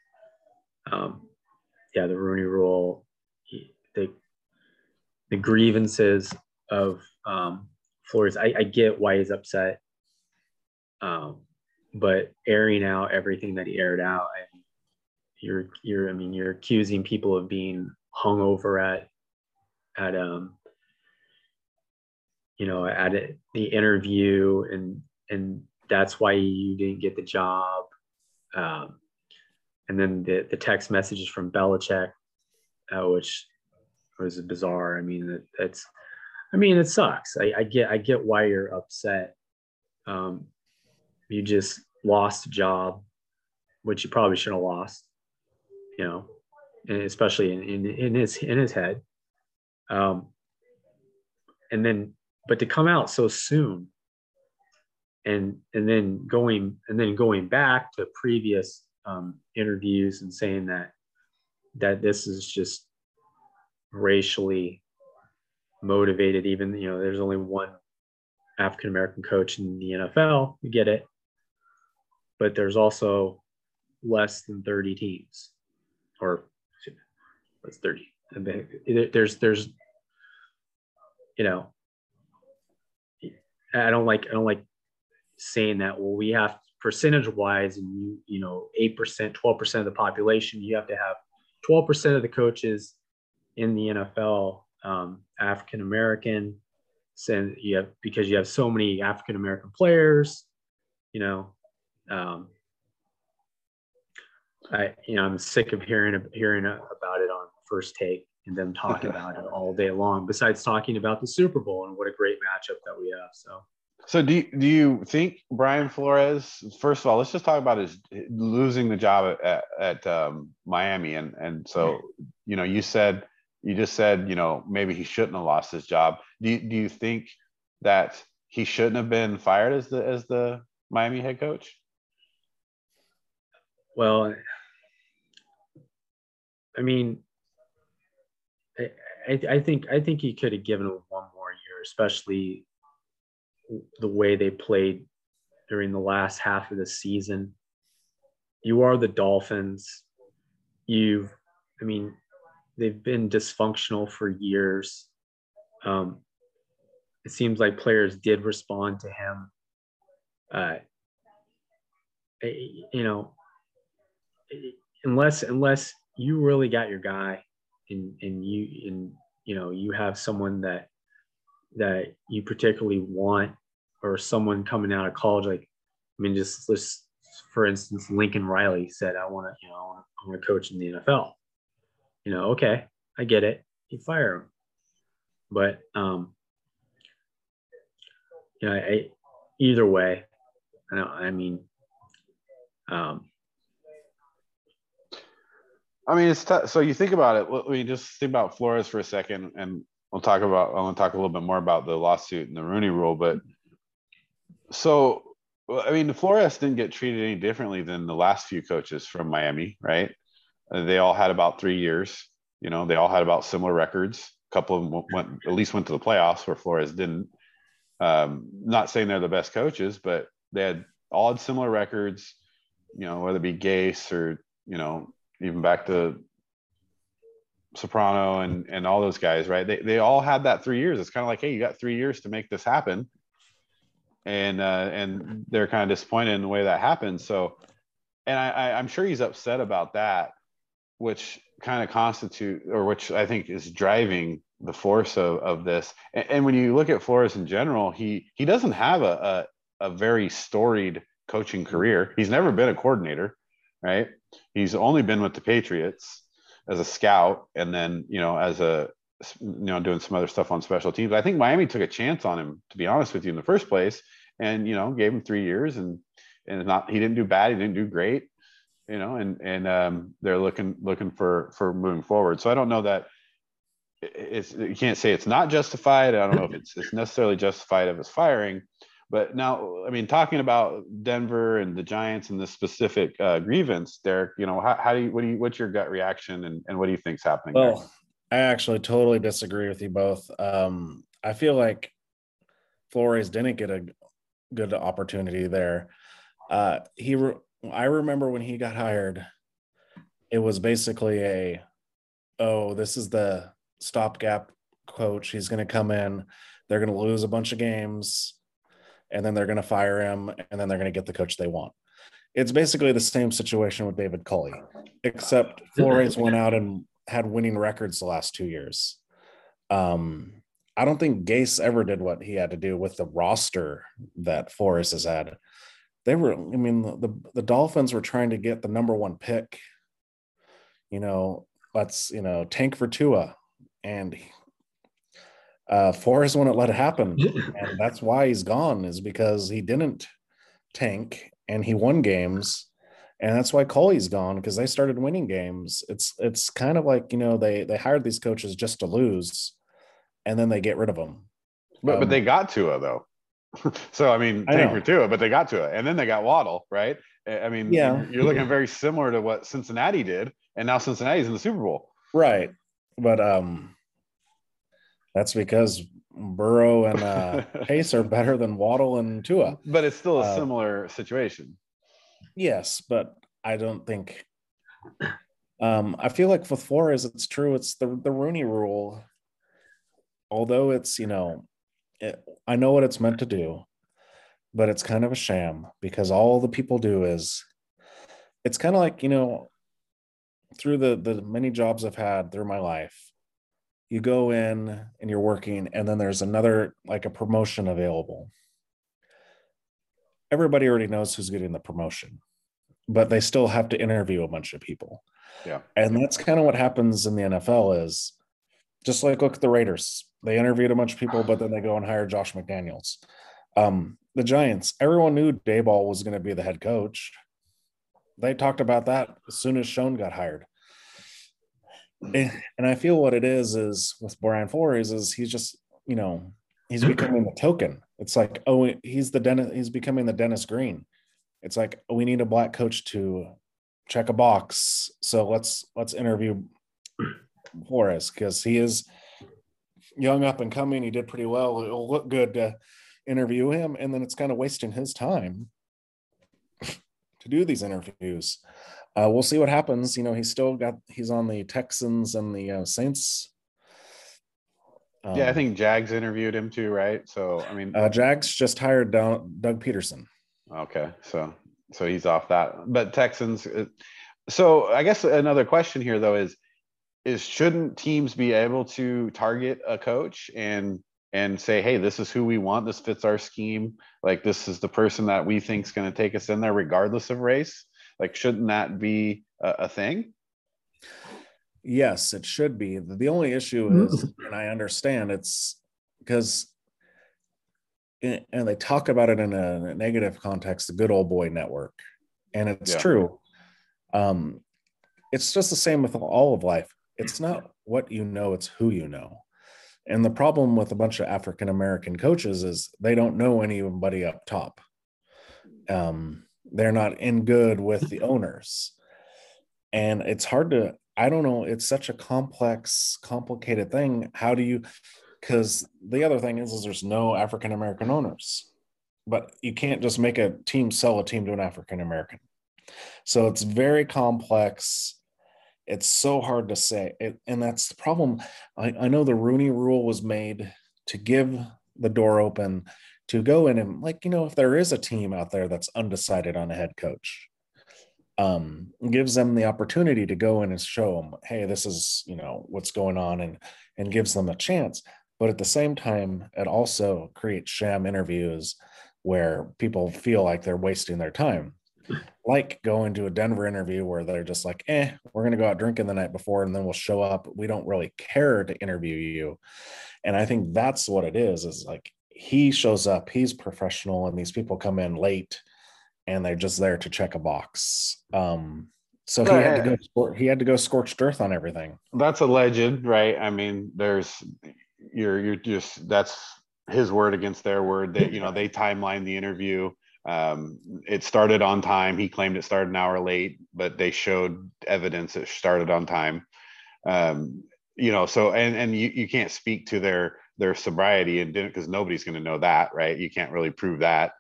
C: um, yeah, the Rooney Rule, the the grievances of um, Flores. I, I get why he's upset, um, but airing out everything that he aired out, I you're you're I mean you're accusing people of being hung over at at um you know at it, the interview and and that's why you didn't get the job. Um, and then the the text messages from Belichick uh, which was bizarre. I mean that's I mean it sucks. I, I get I get why you're upset. Um, you just lost a job which you probably shouldn't have lost you know, and especially in, in, in his in his head. Um, and then, but to come out so soon, and and then going and then going back to previous um, interviews and saying that that this is just racially motivated. Even you know, there's only one African American coach in the NFL. you get it, but there's also less than 30 teams or what's 30 there's there's you know i don't like i don't like saying that. Well we have percentage wise and you you know 8% 12% of the population you have to have 12% of the coaches in the nfl um, african american so you have because you have so many african american players you know um, I, you know, I'm sick of hearing hearing about it on first take and them talking about it all day long. Besides talking about the Super Bowl and what a great matchup that we have. So,
A: so do you, do you think Brian Flores? First of all, let's just talk about his losing the job at, at um, Miami, and and so you know, you said you just said you know maybe he shouldn't have lost his job. Do you, do you think that he shouldn't have been fired as the as the Miami head coach?
C: Well, I mean, I, I, think I think he could have given him one more year, especially the way they played during the last half of the season. You are the Dolphins. You've, I mean, they've been dysfunctional for years. Um, it seems like players did respond to him. Uh, you know, unless unless you really got your guy and and you and you know you have someone that that you particularly want or someone coming out of college like i mean just let's for instance lincoln riley said i want to you know i want to coach in the nfl you know okay i get it. You fire him. But um you know I, either way i know i mean um
A: I mean, it's t- so you think about it. Let me just think about Flores for a second, and we'll talk about. I want to talk a little bit more about the lawsuit and the Rooney Rule, but so I mean, Flores didn't get treated any differently than the last few coaches from Miami, right? Uh, they all had about three years. You know, they all had about similar records. A couple of them went at least went to the playoffs, where Flores didn't. Um, not saying they're the best coaches, but they had all had similar records. You know, whether it be Gase or you know even back to Sparano and and all those guys, right? They they all had that three years. It's kind of like, hey, you got three years to make this happen, and uh, and they're kind of disappointed in the way that happened. So, and I, I I'm sure he's upset about that, which kind of constitute or which I think is driving the force of, of this. And, and when you look at Flores in general, he he doesn't have a, a a very storied coaching career. He's never been a coordinator, right? He's only been with the Patriots as a scout, and then you know as a you know doing some other stuff on special teams. I think Miami took a chance on him, to be honest with you, in the first place, and you know gave him three years, and and not he didn't do bad, he didn't do great, you know, and and um, they're looking looking for for moving forward. So I don't know that it's you can't say it's not justified. I don't know if it's it's necessarily justified of his firing, but now, I mean, talking about Denver and the Giants and the specific uh, grievance, Derek, you know, how, how, do you, what do you, what's your gut reaction and, and what do you think's happening?
B: Well, there? I actually totally disagree with you both. Um, I feel like Flores didn't get a good opportunity there. Uh, he, re- I remember when he got hired, it was basically a, oh, this is the stopgap coach. He's going to come in. They're going to lose a bunch of games and then they're going to fire him and then they're going to get the coach they want. It's basically the same situation with David Culley, except Flores went out and had winning records the last two years. Um, I don't think Gase ever did what he had to do with the roster that Flores has had. They were, I mean, the, the Dolphins were trying to get the number one pick. You know, let's, you know, tank for Tua. And uh, Flores wouldn't let it happen, and that's why he's gone. Is because he didn't tank and he won games, and that's why Culley's gone because they started winning games. It's it's kind of like you know they they hired these coaches just to lose, and then they get rid of them.
A: But um, but they got Tua though. so I mean, tank for Tua, but they got to it, and then they got Waddle, right? I mean, yeah, you're looking very similar to what Cincinnati did, and now Cincinnati's in the Super Bowl,
B: right? But um, that's because Burrow and uh, Pace are better than Waddle and Tua.
A: But it's still a uh, similar situation.
B: Yes, but I don't think. Um, I feel like with Flores, it's true. It's the the Rooney Rule. Although it's you know, it, I know what it's meant to do, but it's kind of a sham because all the people do is, it's kind of like you know, through the the many jobs I've had through my life, you go in and you're working and then there's another like a promotion available. Everybody already knows who's getting the promotion but they still have to interview a bunch of people.
A: Yeah.
B: And that's kind of what happens in the nfl is just like look at the raiders. They interviewed a bunch of people but then they go and hire josh mcdaniels. Um, the giants everyone knew daboll was going to be the head coach. They talked about that as soon as Schoen got hired Eh, and I feel what it is is with Brian Flores is he's just you know he's mm-hmm. becoming the token. It's like oh he's the Dennis he's becoming the Dennis Green. It's like oh, we need a black coach to check a box. So let's let's interview Flores because he is young up and coming. He did pretty well. It'll look good to interview him, and then it's kind of wasting his time to do these interviews uh, we'll see what happens. You know, he's still got he's on the Texans and the uh, Saints.
A: Um, yeah, I um, think Jags interviewed him too, right? So I mean,
B: uh, Jags just hired Doug, Doug Pederson.
A: Okay, so so he's off that, but Texans. Uh, so I guess another question here though is is shouldn't teams be able to target a coach and and say, hey, this is who we want. This fits our scheme. Like this is the person that we think is going to take us in there, regardless of race. Like, shouldn't that be a, a thing?
B: Yes, it should be. The only issue is, and I understand it's because, and they talk about it in a, negative context, the good old boy network. And it's yeah. true. Um, it's just the same with all of life. It's not what you know, it's who you know. And the problem with a bunch of African American coaches is they don't know anybody up top. Um, they're not in good with the owners. And it's hard to, I don't know, it's such a complex, complicated thing. How do you, because the other thing is, is there's no African American owners, but you can't just make a team sell a team to an African American. So it's very complex it's so hard to say it, and that's the problem I, I know the rooney rule was made to give the door open to go in and like you know if there is a team out there that's undecided on a head coach um gives them the opportunity to go in and show them hey this is you know what's going on and and gives them a chance but at the same time it also creates sham interviews where people feel like they're wasting their time like going to a Denver interview where they're just like, eh, we're going to go out drinking the night before and then we'll show up. We don't really care to interview you. And I think that's what it is, is like he shows up, he's professional, and these people come in late and they're just there to check a box. Um, so he had to go he had to go scorched earth on everything.
A: That's a legend, right? I mean, there's you're you're just that's his word against their word. That you know, they timeline the interview um, it started on time. He claimed it started an hour late, but they showed evidence it started on time. Um, you know, so and and you, you can't speak to their their sobriety and didn't because nobody's going to know that, right? You can't really prove that.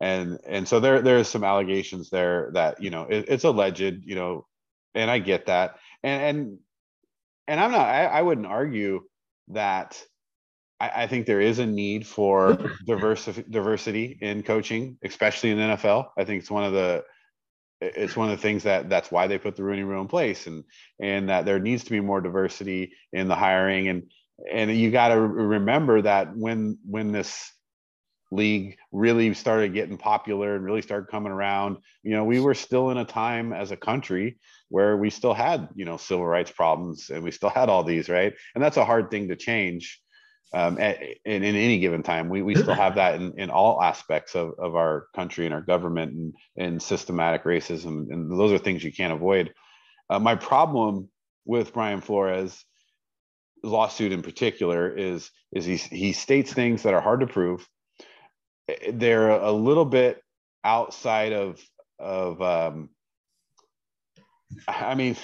A: And and so there there's some allegations there that you know it, it's alleged, you know, and I get that. And and and I'm not I, I wouldn't argue that I, I think there is a need for diversity diversity in coaching, especially in NFL. I think it's one of the it's one of the things that that's why they put the Rooney Rule in place, and and that there needs to be more diversity in the hiring, and and you got to remember that when when this league really started getting popular and really started coming around you know we were still in a time as a country where we still had you know civil rights problems and we still had all these right and that's a hard thing to change um, at, in, in any given time. We, we still have that in, in all aspects of, of our country and our government and, and systematic racism. And those are things you can't avoid. Uh, my problem with Brian Flores lawsuit in particular is, is he, he states things that are hard to prove. They're a little bit outside of, of um, I mean,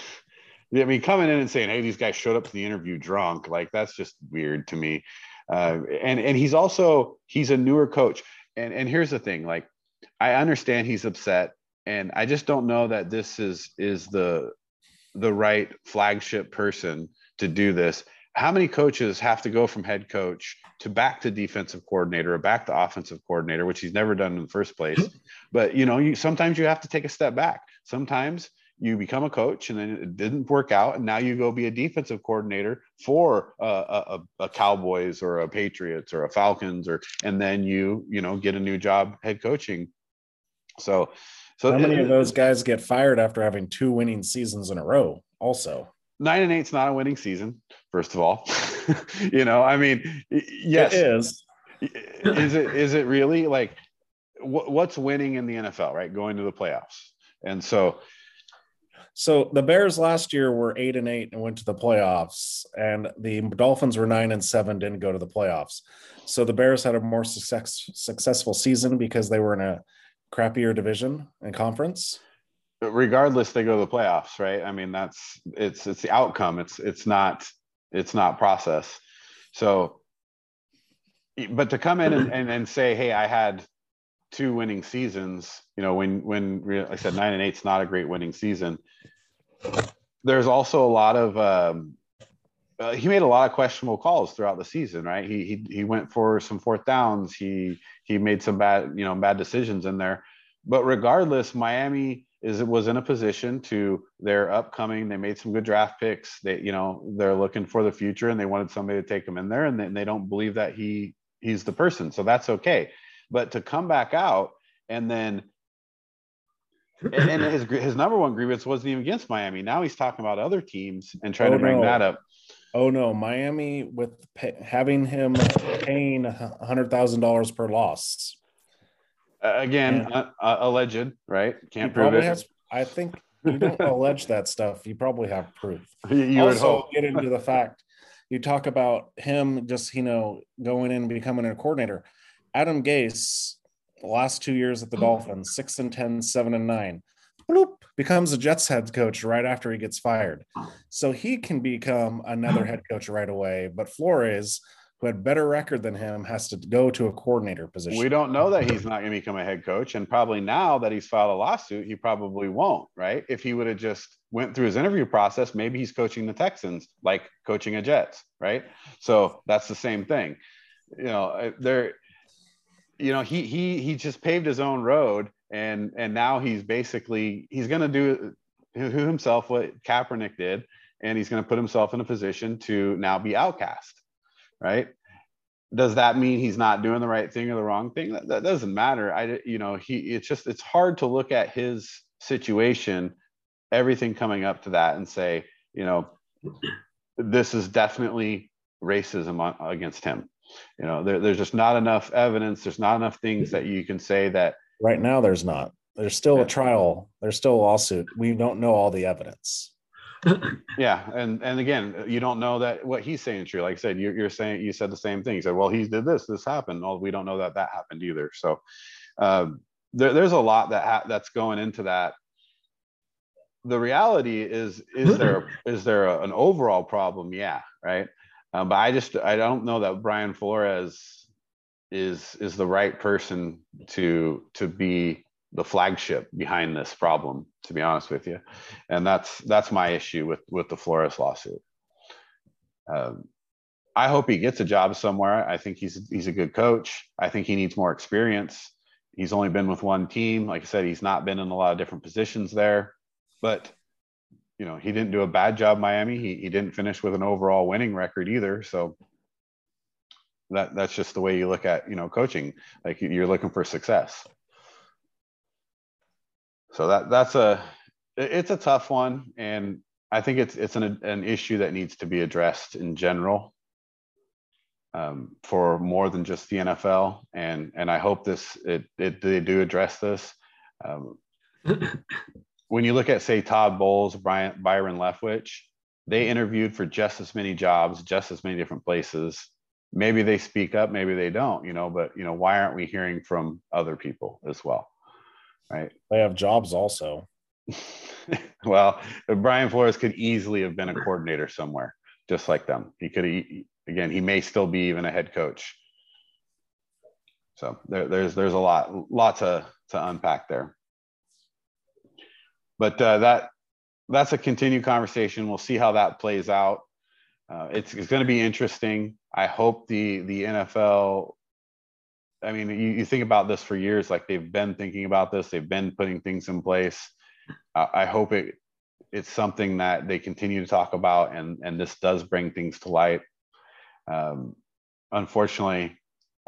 A: I mean, coming in and saying, "Hey, these guys showed up to the interview drunk," like that's just weird to me. Uh, and and he's also he's a newer coach. And and here's the thing, like I understand he's upset, and I just don't know that this is is the the right flagship person to do this. How many coaches have to go from head coach to back to defensive coordinator or back to offensive coordinator, which he's never done in the first place? Mm-hmm. But you know, you sometimes you have to take a step back. Sometimes you become a coach and then it didn't work out and now you go be a defensive coordinator for uh, a, a, a, cowboys or a patriots or a falcons or and then you you know get a new job head coaching so so
B: how many it, of those guys get fired after having two winning seasons in a row also
A: nine and eight's not a winning season first of all. You know i mean yes.
B: It is.
A: Is it is it really? Like what's winning in the nfl right? Going to the playoffs. And so
B: so the Bears last year were eight and eight and went to the playoffs, and the Dolphins were nine and seven, didn't go to the playoffs. So the Bears had a more success, successful season because they were in a crappier division and conference.
A: Regardless, they go to the playoffs, right? I mean, that's it's it's the outcome. It's it's not it's not process. So, but to come in and, and, and say, hey, I had two winning seasons, you know, when when I said nine and eight's not a great winning season. There's also a lot of um, uh, he made a lot of questionable calls throughout the season, right? He he he went for some fourth downs. He he made some bad you know bad decisions in there. But regardless, Miami is it was in a position to they're upcoming. They made some good draft picks. They you know they're looking for the future and they wanted somebody to take them in there, and they, and they don't believe that he he's the person. So that's okay. But to come back out and then and, and his his number one grievance wasn't even against Miami. Now he's talking about other teams and trying oh, to bring
B: no.
A: that up.
B: Oh no, Miami with pay, having him paying hundred thousand dollars per loss.
A: Again, uh, uh, alleged, right? Can't prove it. Has,
B: I think you don't allege that stuff, you probably have proof.
A: You would
B: also get into the fact you talk about him just you know going in and becoming a coordinator. Adam Gase, the last two years at the Dolphins, six and 10, seven and nine, bloop, becomes a Jets head coach right after he gets fired. So he can become another head coach right away. But Flores, who had better record than him, has to go to a coordinator position.
A: We don't know that he's not going to become a head coach, and probably now that he's filed a lawsuit, he probably won't. Right? If he would have just went through his interview process, maybe he's coaching the Texans like coaching a Jets. Right? So that's the same thing. You know, uh, there. You know, he he he just paved his own road, and and now he's basically he's going to do who himself what Kaepernick did, and he's going to put himself in a position to now be outcast right? Does that mean he's not doing the right thing or the wrong thing? That, that doesn't matter. I, you know, he, it's just, it's hard to look at his situation, everything coming up to that and say, you know, this is definitely racism against him. You know, there, there's just not enough evidence. There's not enough things that you can say that.
B: Right now, there's not. There's still a trial. There's still a lawsuit. We don't know all the evidence
A: yeah and and again you don't know that what he's saying is true like i said you're, you're saying you said the same thing. You said well he did this this happened. Well we don't know that that happened either. So um, there, there's a lot that ha- that's going into that. The reality is is there is there a, an overall problem? Yeah right? Um, but i just i don't know that brian flores is is the right person to to be the flagship behind this problem to be honest with you. And that's that's my issue with with the flores lawsuit. Um, i hope he gets a job somewhere. I think he's he's a good coach. I think he needs more experience. He's only been with one team. Like i said he's not been in a lot of different positions there. But you know he didn't do a bad job miami. He, he didn't finish with an overall winning record either. So that that's just the way you look at you know coaching. Like you're looking for success so that that's a it's a tough one and i think it's it's an, an issue that needs to be addressed in general um, for more than just the nfl and and i hope this it, it they do address this. Um, when you look at say todd bowles brian byron leftwich they interviewed for just as many jobs just as many different places. Maybe they speak up maybe they don't you know but you know why aren't we hearing from other people as well right
B: they have jobs also
A: well, Brian Flores could easily have been a coordinator somewhere, just like them. He could again. He may still be even a head coach. So there, there's there's a lot lot to to unpack there. But uh, that that's a continued conversation. We'll see how that plays out. Uh, it's it's going to be interesting. I hope the the NFL. I mean, you, you think about this for years. Like they've been thinking about this. They've been putting things in place I hope it it's something that they continue to talk about, and and this does bring things to light. Um, unfortunately,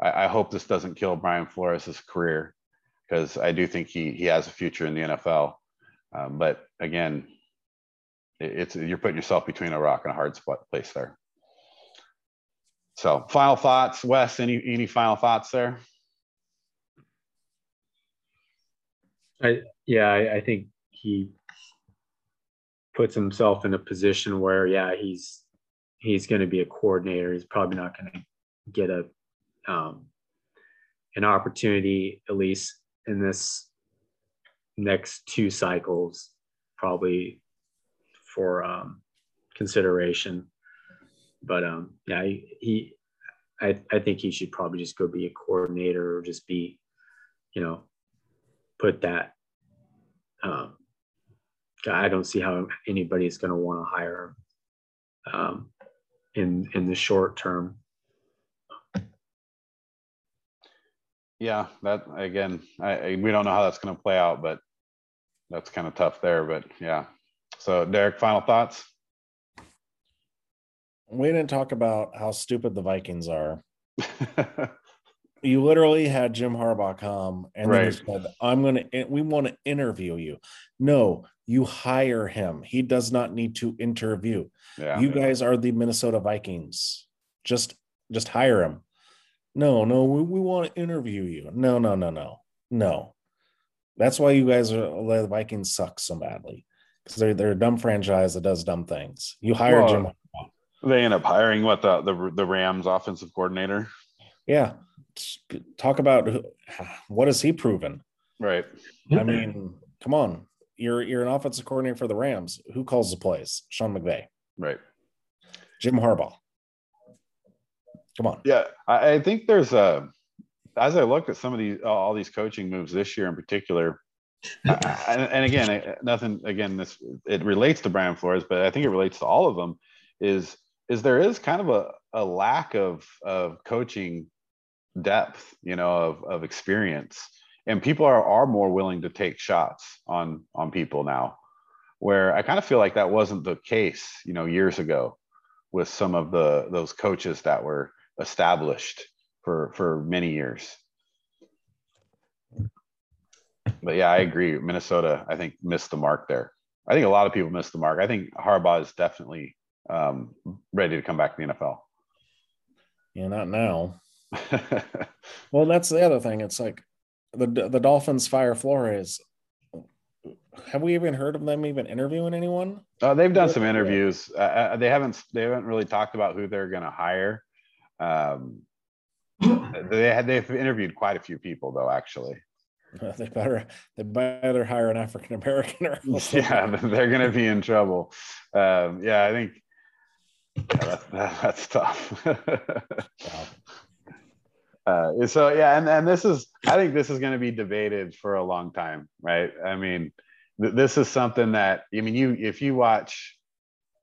A: I, I, hope this doesn't kill Brian Flores' career because I do think he he has a future in the NFL. Um, but again, it, it's you're putting yourself between a rock and a hard spot place there. So, final thoughts, Wes? Any any final thoughts there?
C: I yeah, I, I think he puts himself in a position where yeah he's he's going to be a coordinator he's probably not going to get a um, an opportunity at least in this next two cycles probably for um, consideration but um yeah he, I, I think he should probably just go be a coordinator or just be you know put that um, I don't see how anybody is going to want to hire him um, in in the short term.
A: Yeah, that again, I, we don't know how that's going to play out, but that's kind of tough there. But yeah, so Derek, final thoughts.
B: We didn't talk about how stupid the Vikings are. you literally had Jim Harbaugh come and right. said, "I'm going to. We want to interview you." No, you hire him. He does not need to interview. Yeah, you guys are the Minnesota Vikings. Just just hire him. No, no, we, we want to interview you. No, no, no, no, no. That's why you guys are the Vikings suck so badly. because they're they're a dumb franchise that does dumb things. You hire
A: Well,
B: Jim.
A: They end up hiring what the the, the Rams offensive coordinator.
B: Yeah, talk about who- what has he proven?
A: Right.
B: I mean, come on, you're you're an offensive coordinator for the Rams. Who calls the plays? Sean McVay,
A: Right.
B: Jim Harbaugh. Come on.
A: Yeah, I, I think there's a. As I look at some of these, all these coaching moves this year in particular, and, and again, nothing. Again, this it relates to Brian Flores, but I think it relates to all of them. Is is there is kind of a, a lack of of coaching depth, you know, of of experience, and people are are more willing to take shots on on people now, where I kind of feel like that wasn't the case, you know, years ago, with some of the those coaches that were established for for many years. But yeah, I agree. Minnesota, I think, missed the mark there. I think a lot of people missed the mark. I think Harbaugh is definitely um, ready to come back to the NFL.
B: Yeah, not now. Well, that's the other thing. It's like the the Dolphins fire Flores. Have we even heard of them even interviewing anyone?
A: Uh, they've done some interviews. Uh, Uh, they haven't. They haven't really talked about who they're going to hire. Um, they had. They've interviewed quite a few people, though. Actually,
B: They better they better hire an African American or
A: yeah, they're going to be in trouble. Um, yeah, I think yeah, that's, that, that's tough.
B: Yeah.
A: uh, so yeah, and and this is. I think this is going to be debated for a long time, right? I mean, th- this is something that I mean, you if you watch,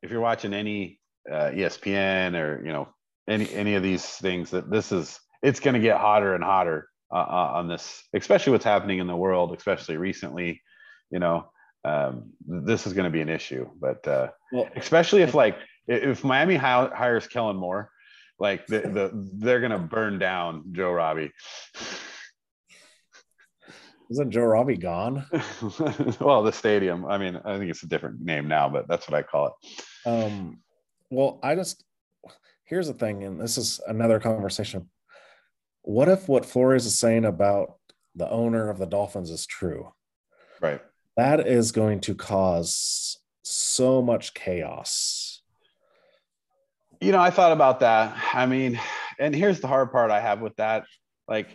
A: if you're watching any uh, ESPN or you know any any of these things, that this is it's going to get hotter and hotter uh, uh, on this, especially what's happening in the world, especially recently. You know, um, this is going to be an issue, but uh,
B: Well,
A: especially if like if Miami hi- hires Kellen Moore, like the, the they're going to burn down Joe Robbie.
B: isn't Joe Robbie gone?
A: well, the stadium. I mean, I think it's a different name now, but that's what I call it.
B: Um, well, I just here's the thing, and this is another conversation. What if what Flores is saying about the owner of the Dolphins is true?
A: Right.
B: That is going to cause so much chaos.
A: You know, I thought about that. I mean, and here's the hard part I have with that. Like,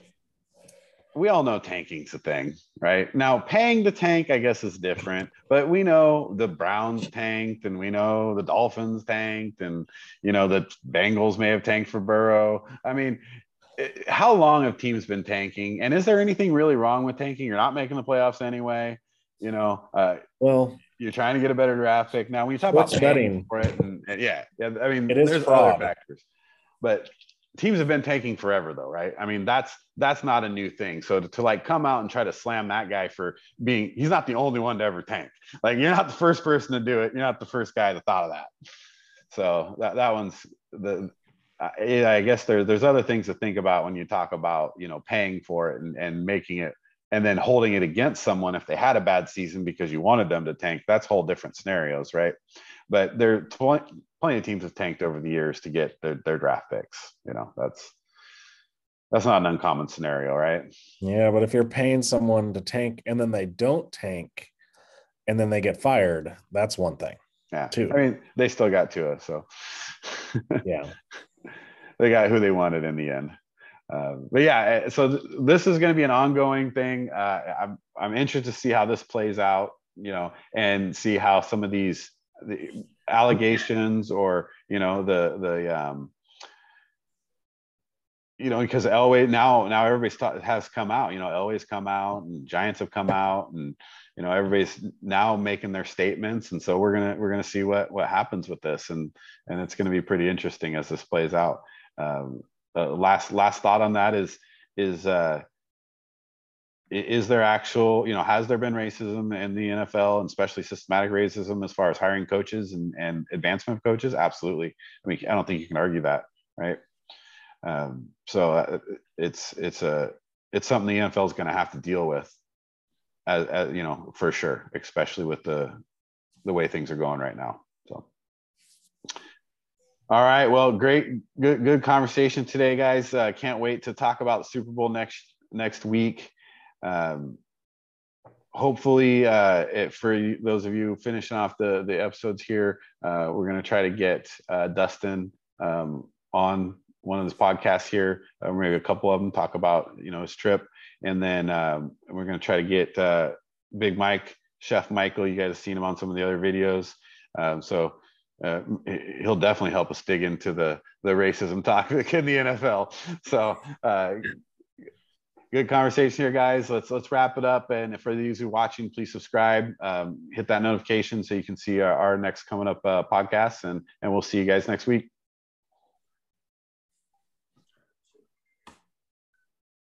A: we all know tanking's a thing, right? Now, paying to tank, I guess, is different, but we know the Browns tanked and we know the Dolphins tanked and, you know, the Bengals may have tanked for Burrow. I mean, it- how long have teams been tanking? And is there anything really wrong with tanking? You're not making the playoffs anyway. You know, uh,
B: Well,
A: you're trying to get a better draft pick. Now, when you talk about
B: betting.
A: for it, and yeah, yeah, I mean,
B: It is
A: there's
B: fraud.
A: other factors, but teams have been tanking forever, though, right? I mean, that's that's not a new thing. So to, to like come out and try to slam that guy for being, he's not the only one to ever tank. Like you're not the first person to do it. You're not the first guy that thought of that. So that that one's the. I I guess there, there's other things to think about when you talk about you know paying for it and, and making it and then holding it against someone if they had a bad season because you wanted them to tank that's whole different scenarios right but there pl- plenty of teams have tanked over the years to get their, their draft picks you know that's that's not an uncommon scenario right
B: yeah, but if you're paying someone to tank and then they don't tank and then they get fired, that's one thing.
A: yeah
B: Two.
A: i mean they still got to us so
B: Yeah.
A: they got who they wanted in the end. Uh, but yeah, uh, so th- this is going to be an ongoing thing. Uh, I'm I'm interested to see how this plays out, you know, and see how some of these the allegations or you know the the um, you know because Elway now now everybody's has come out. You know, Elway's come out and Giants have come out and you know everybody's now making their statements and so we're gonna we're gonna see what what happens with this and and it's to be pretty interesting as this plays out um, uh, last last thought on that is is uh is there actual you know has there been racism in the nfl and especially systematic racism as far as hiring coaches and and advancement of coaches absolutely i mean i don't think you can argue that right um so uh, it's it's a it's something the nfl is going to have to deal with as, as you know for sure especially with the the way things are going right now so all right. Well, great, good, good conversation today, guys. Uh, can't wait to talk about Super Bowl next next week. Um, hopefully, uh, it, for those of you finishing off the the episodes here, uh, we're going to try to get uh, Dustin um, on one of his podcasts here. Uh, maybe a couple of them talk about you know his trip, and then um, we're going to try to get uh, Big Mike, Chef Michael. You guys have seen him on some of the other videos, um, so uh, he'll definitely help us dig into the the racism topic in the NFL. So uh, good conversation here, guys. Let's let's wrap it up. And for those who are watching, please subscribe, um, hit that notification so you can see our, our next coming up uh, podcast, and and we'll see you guys next week.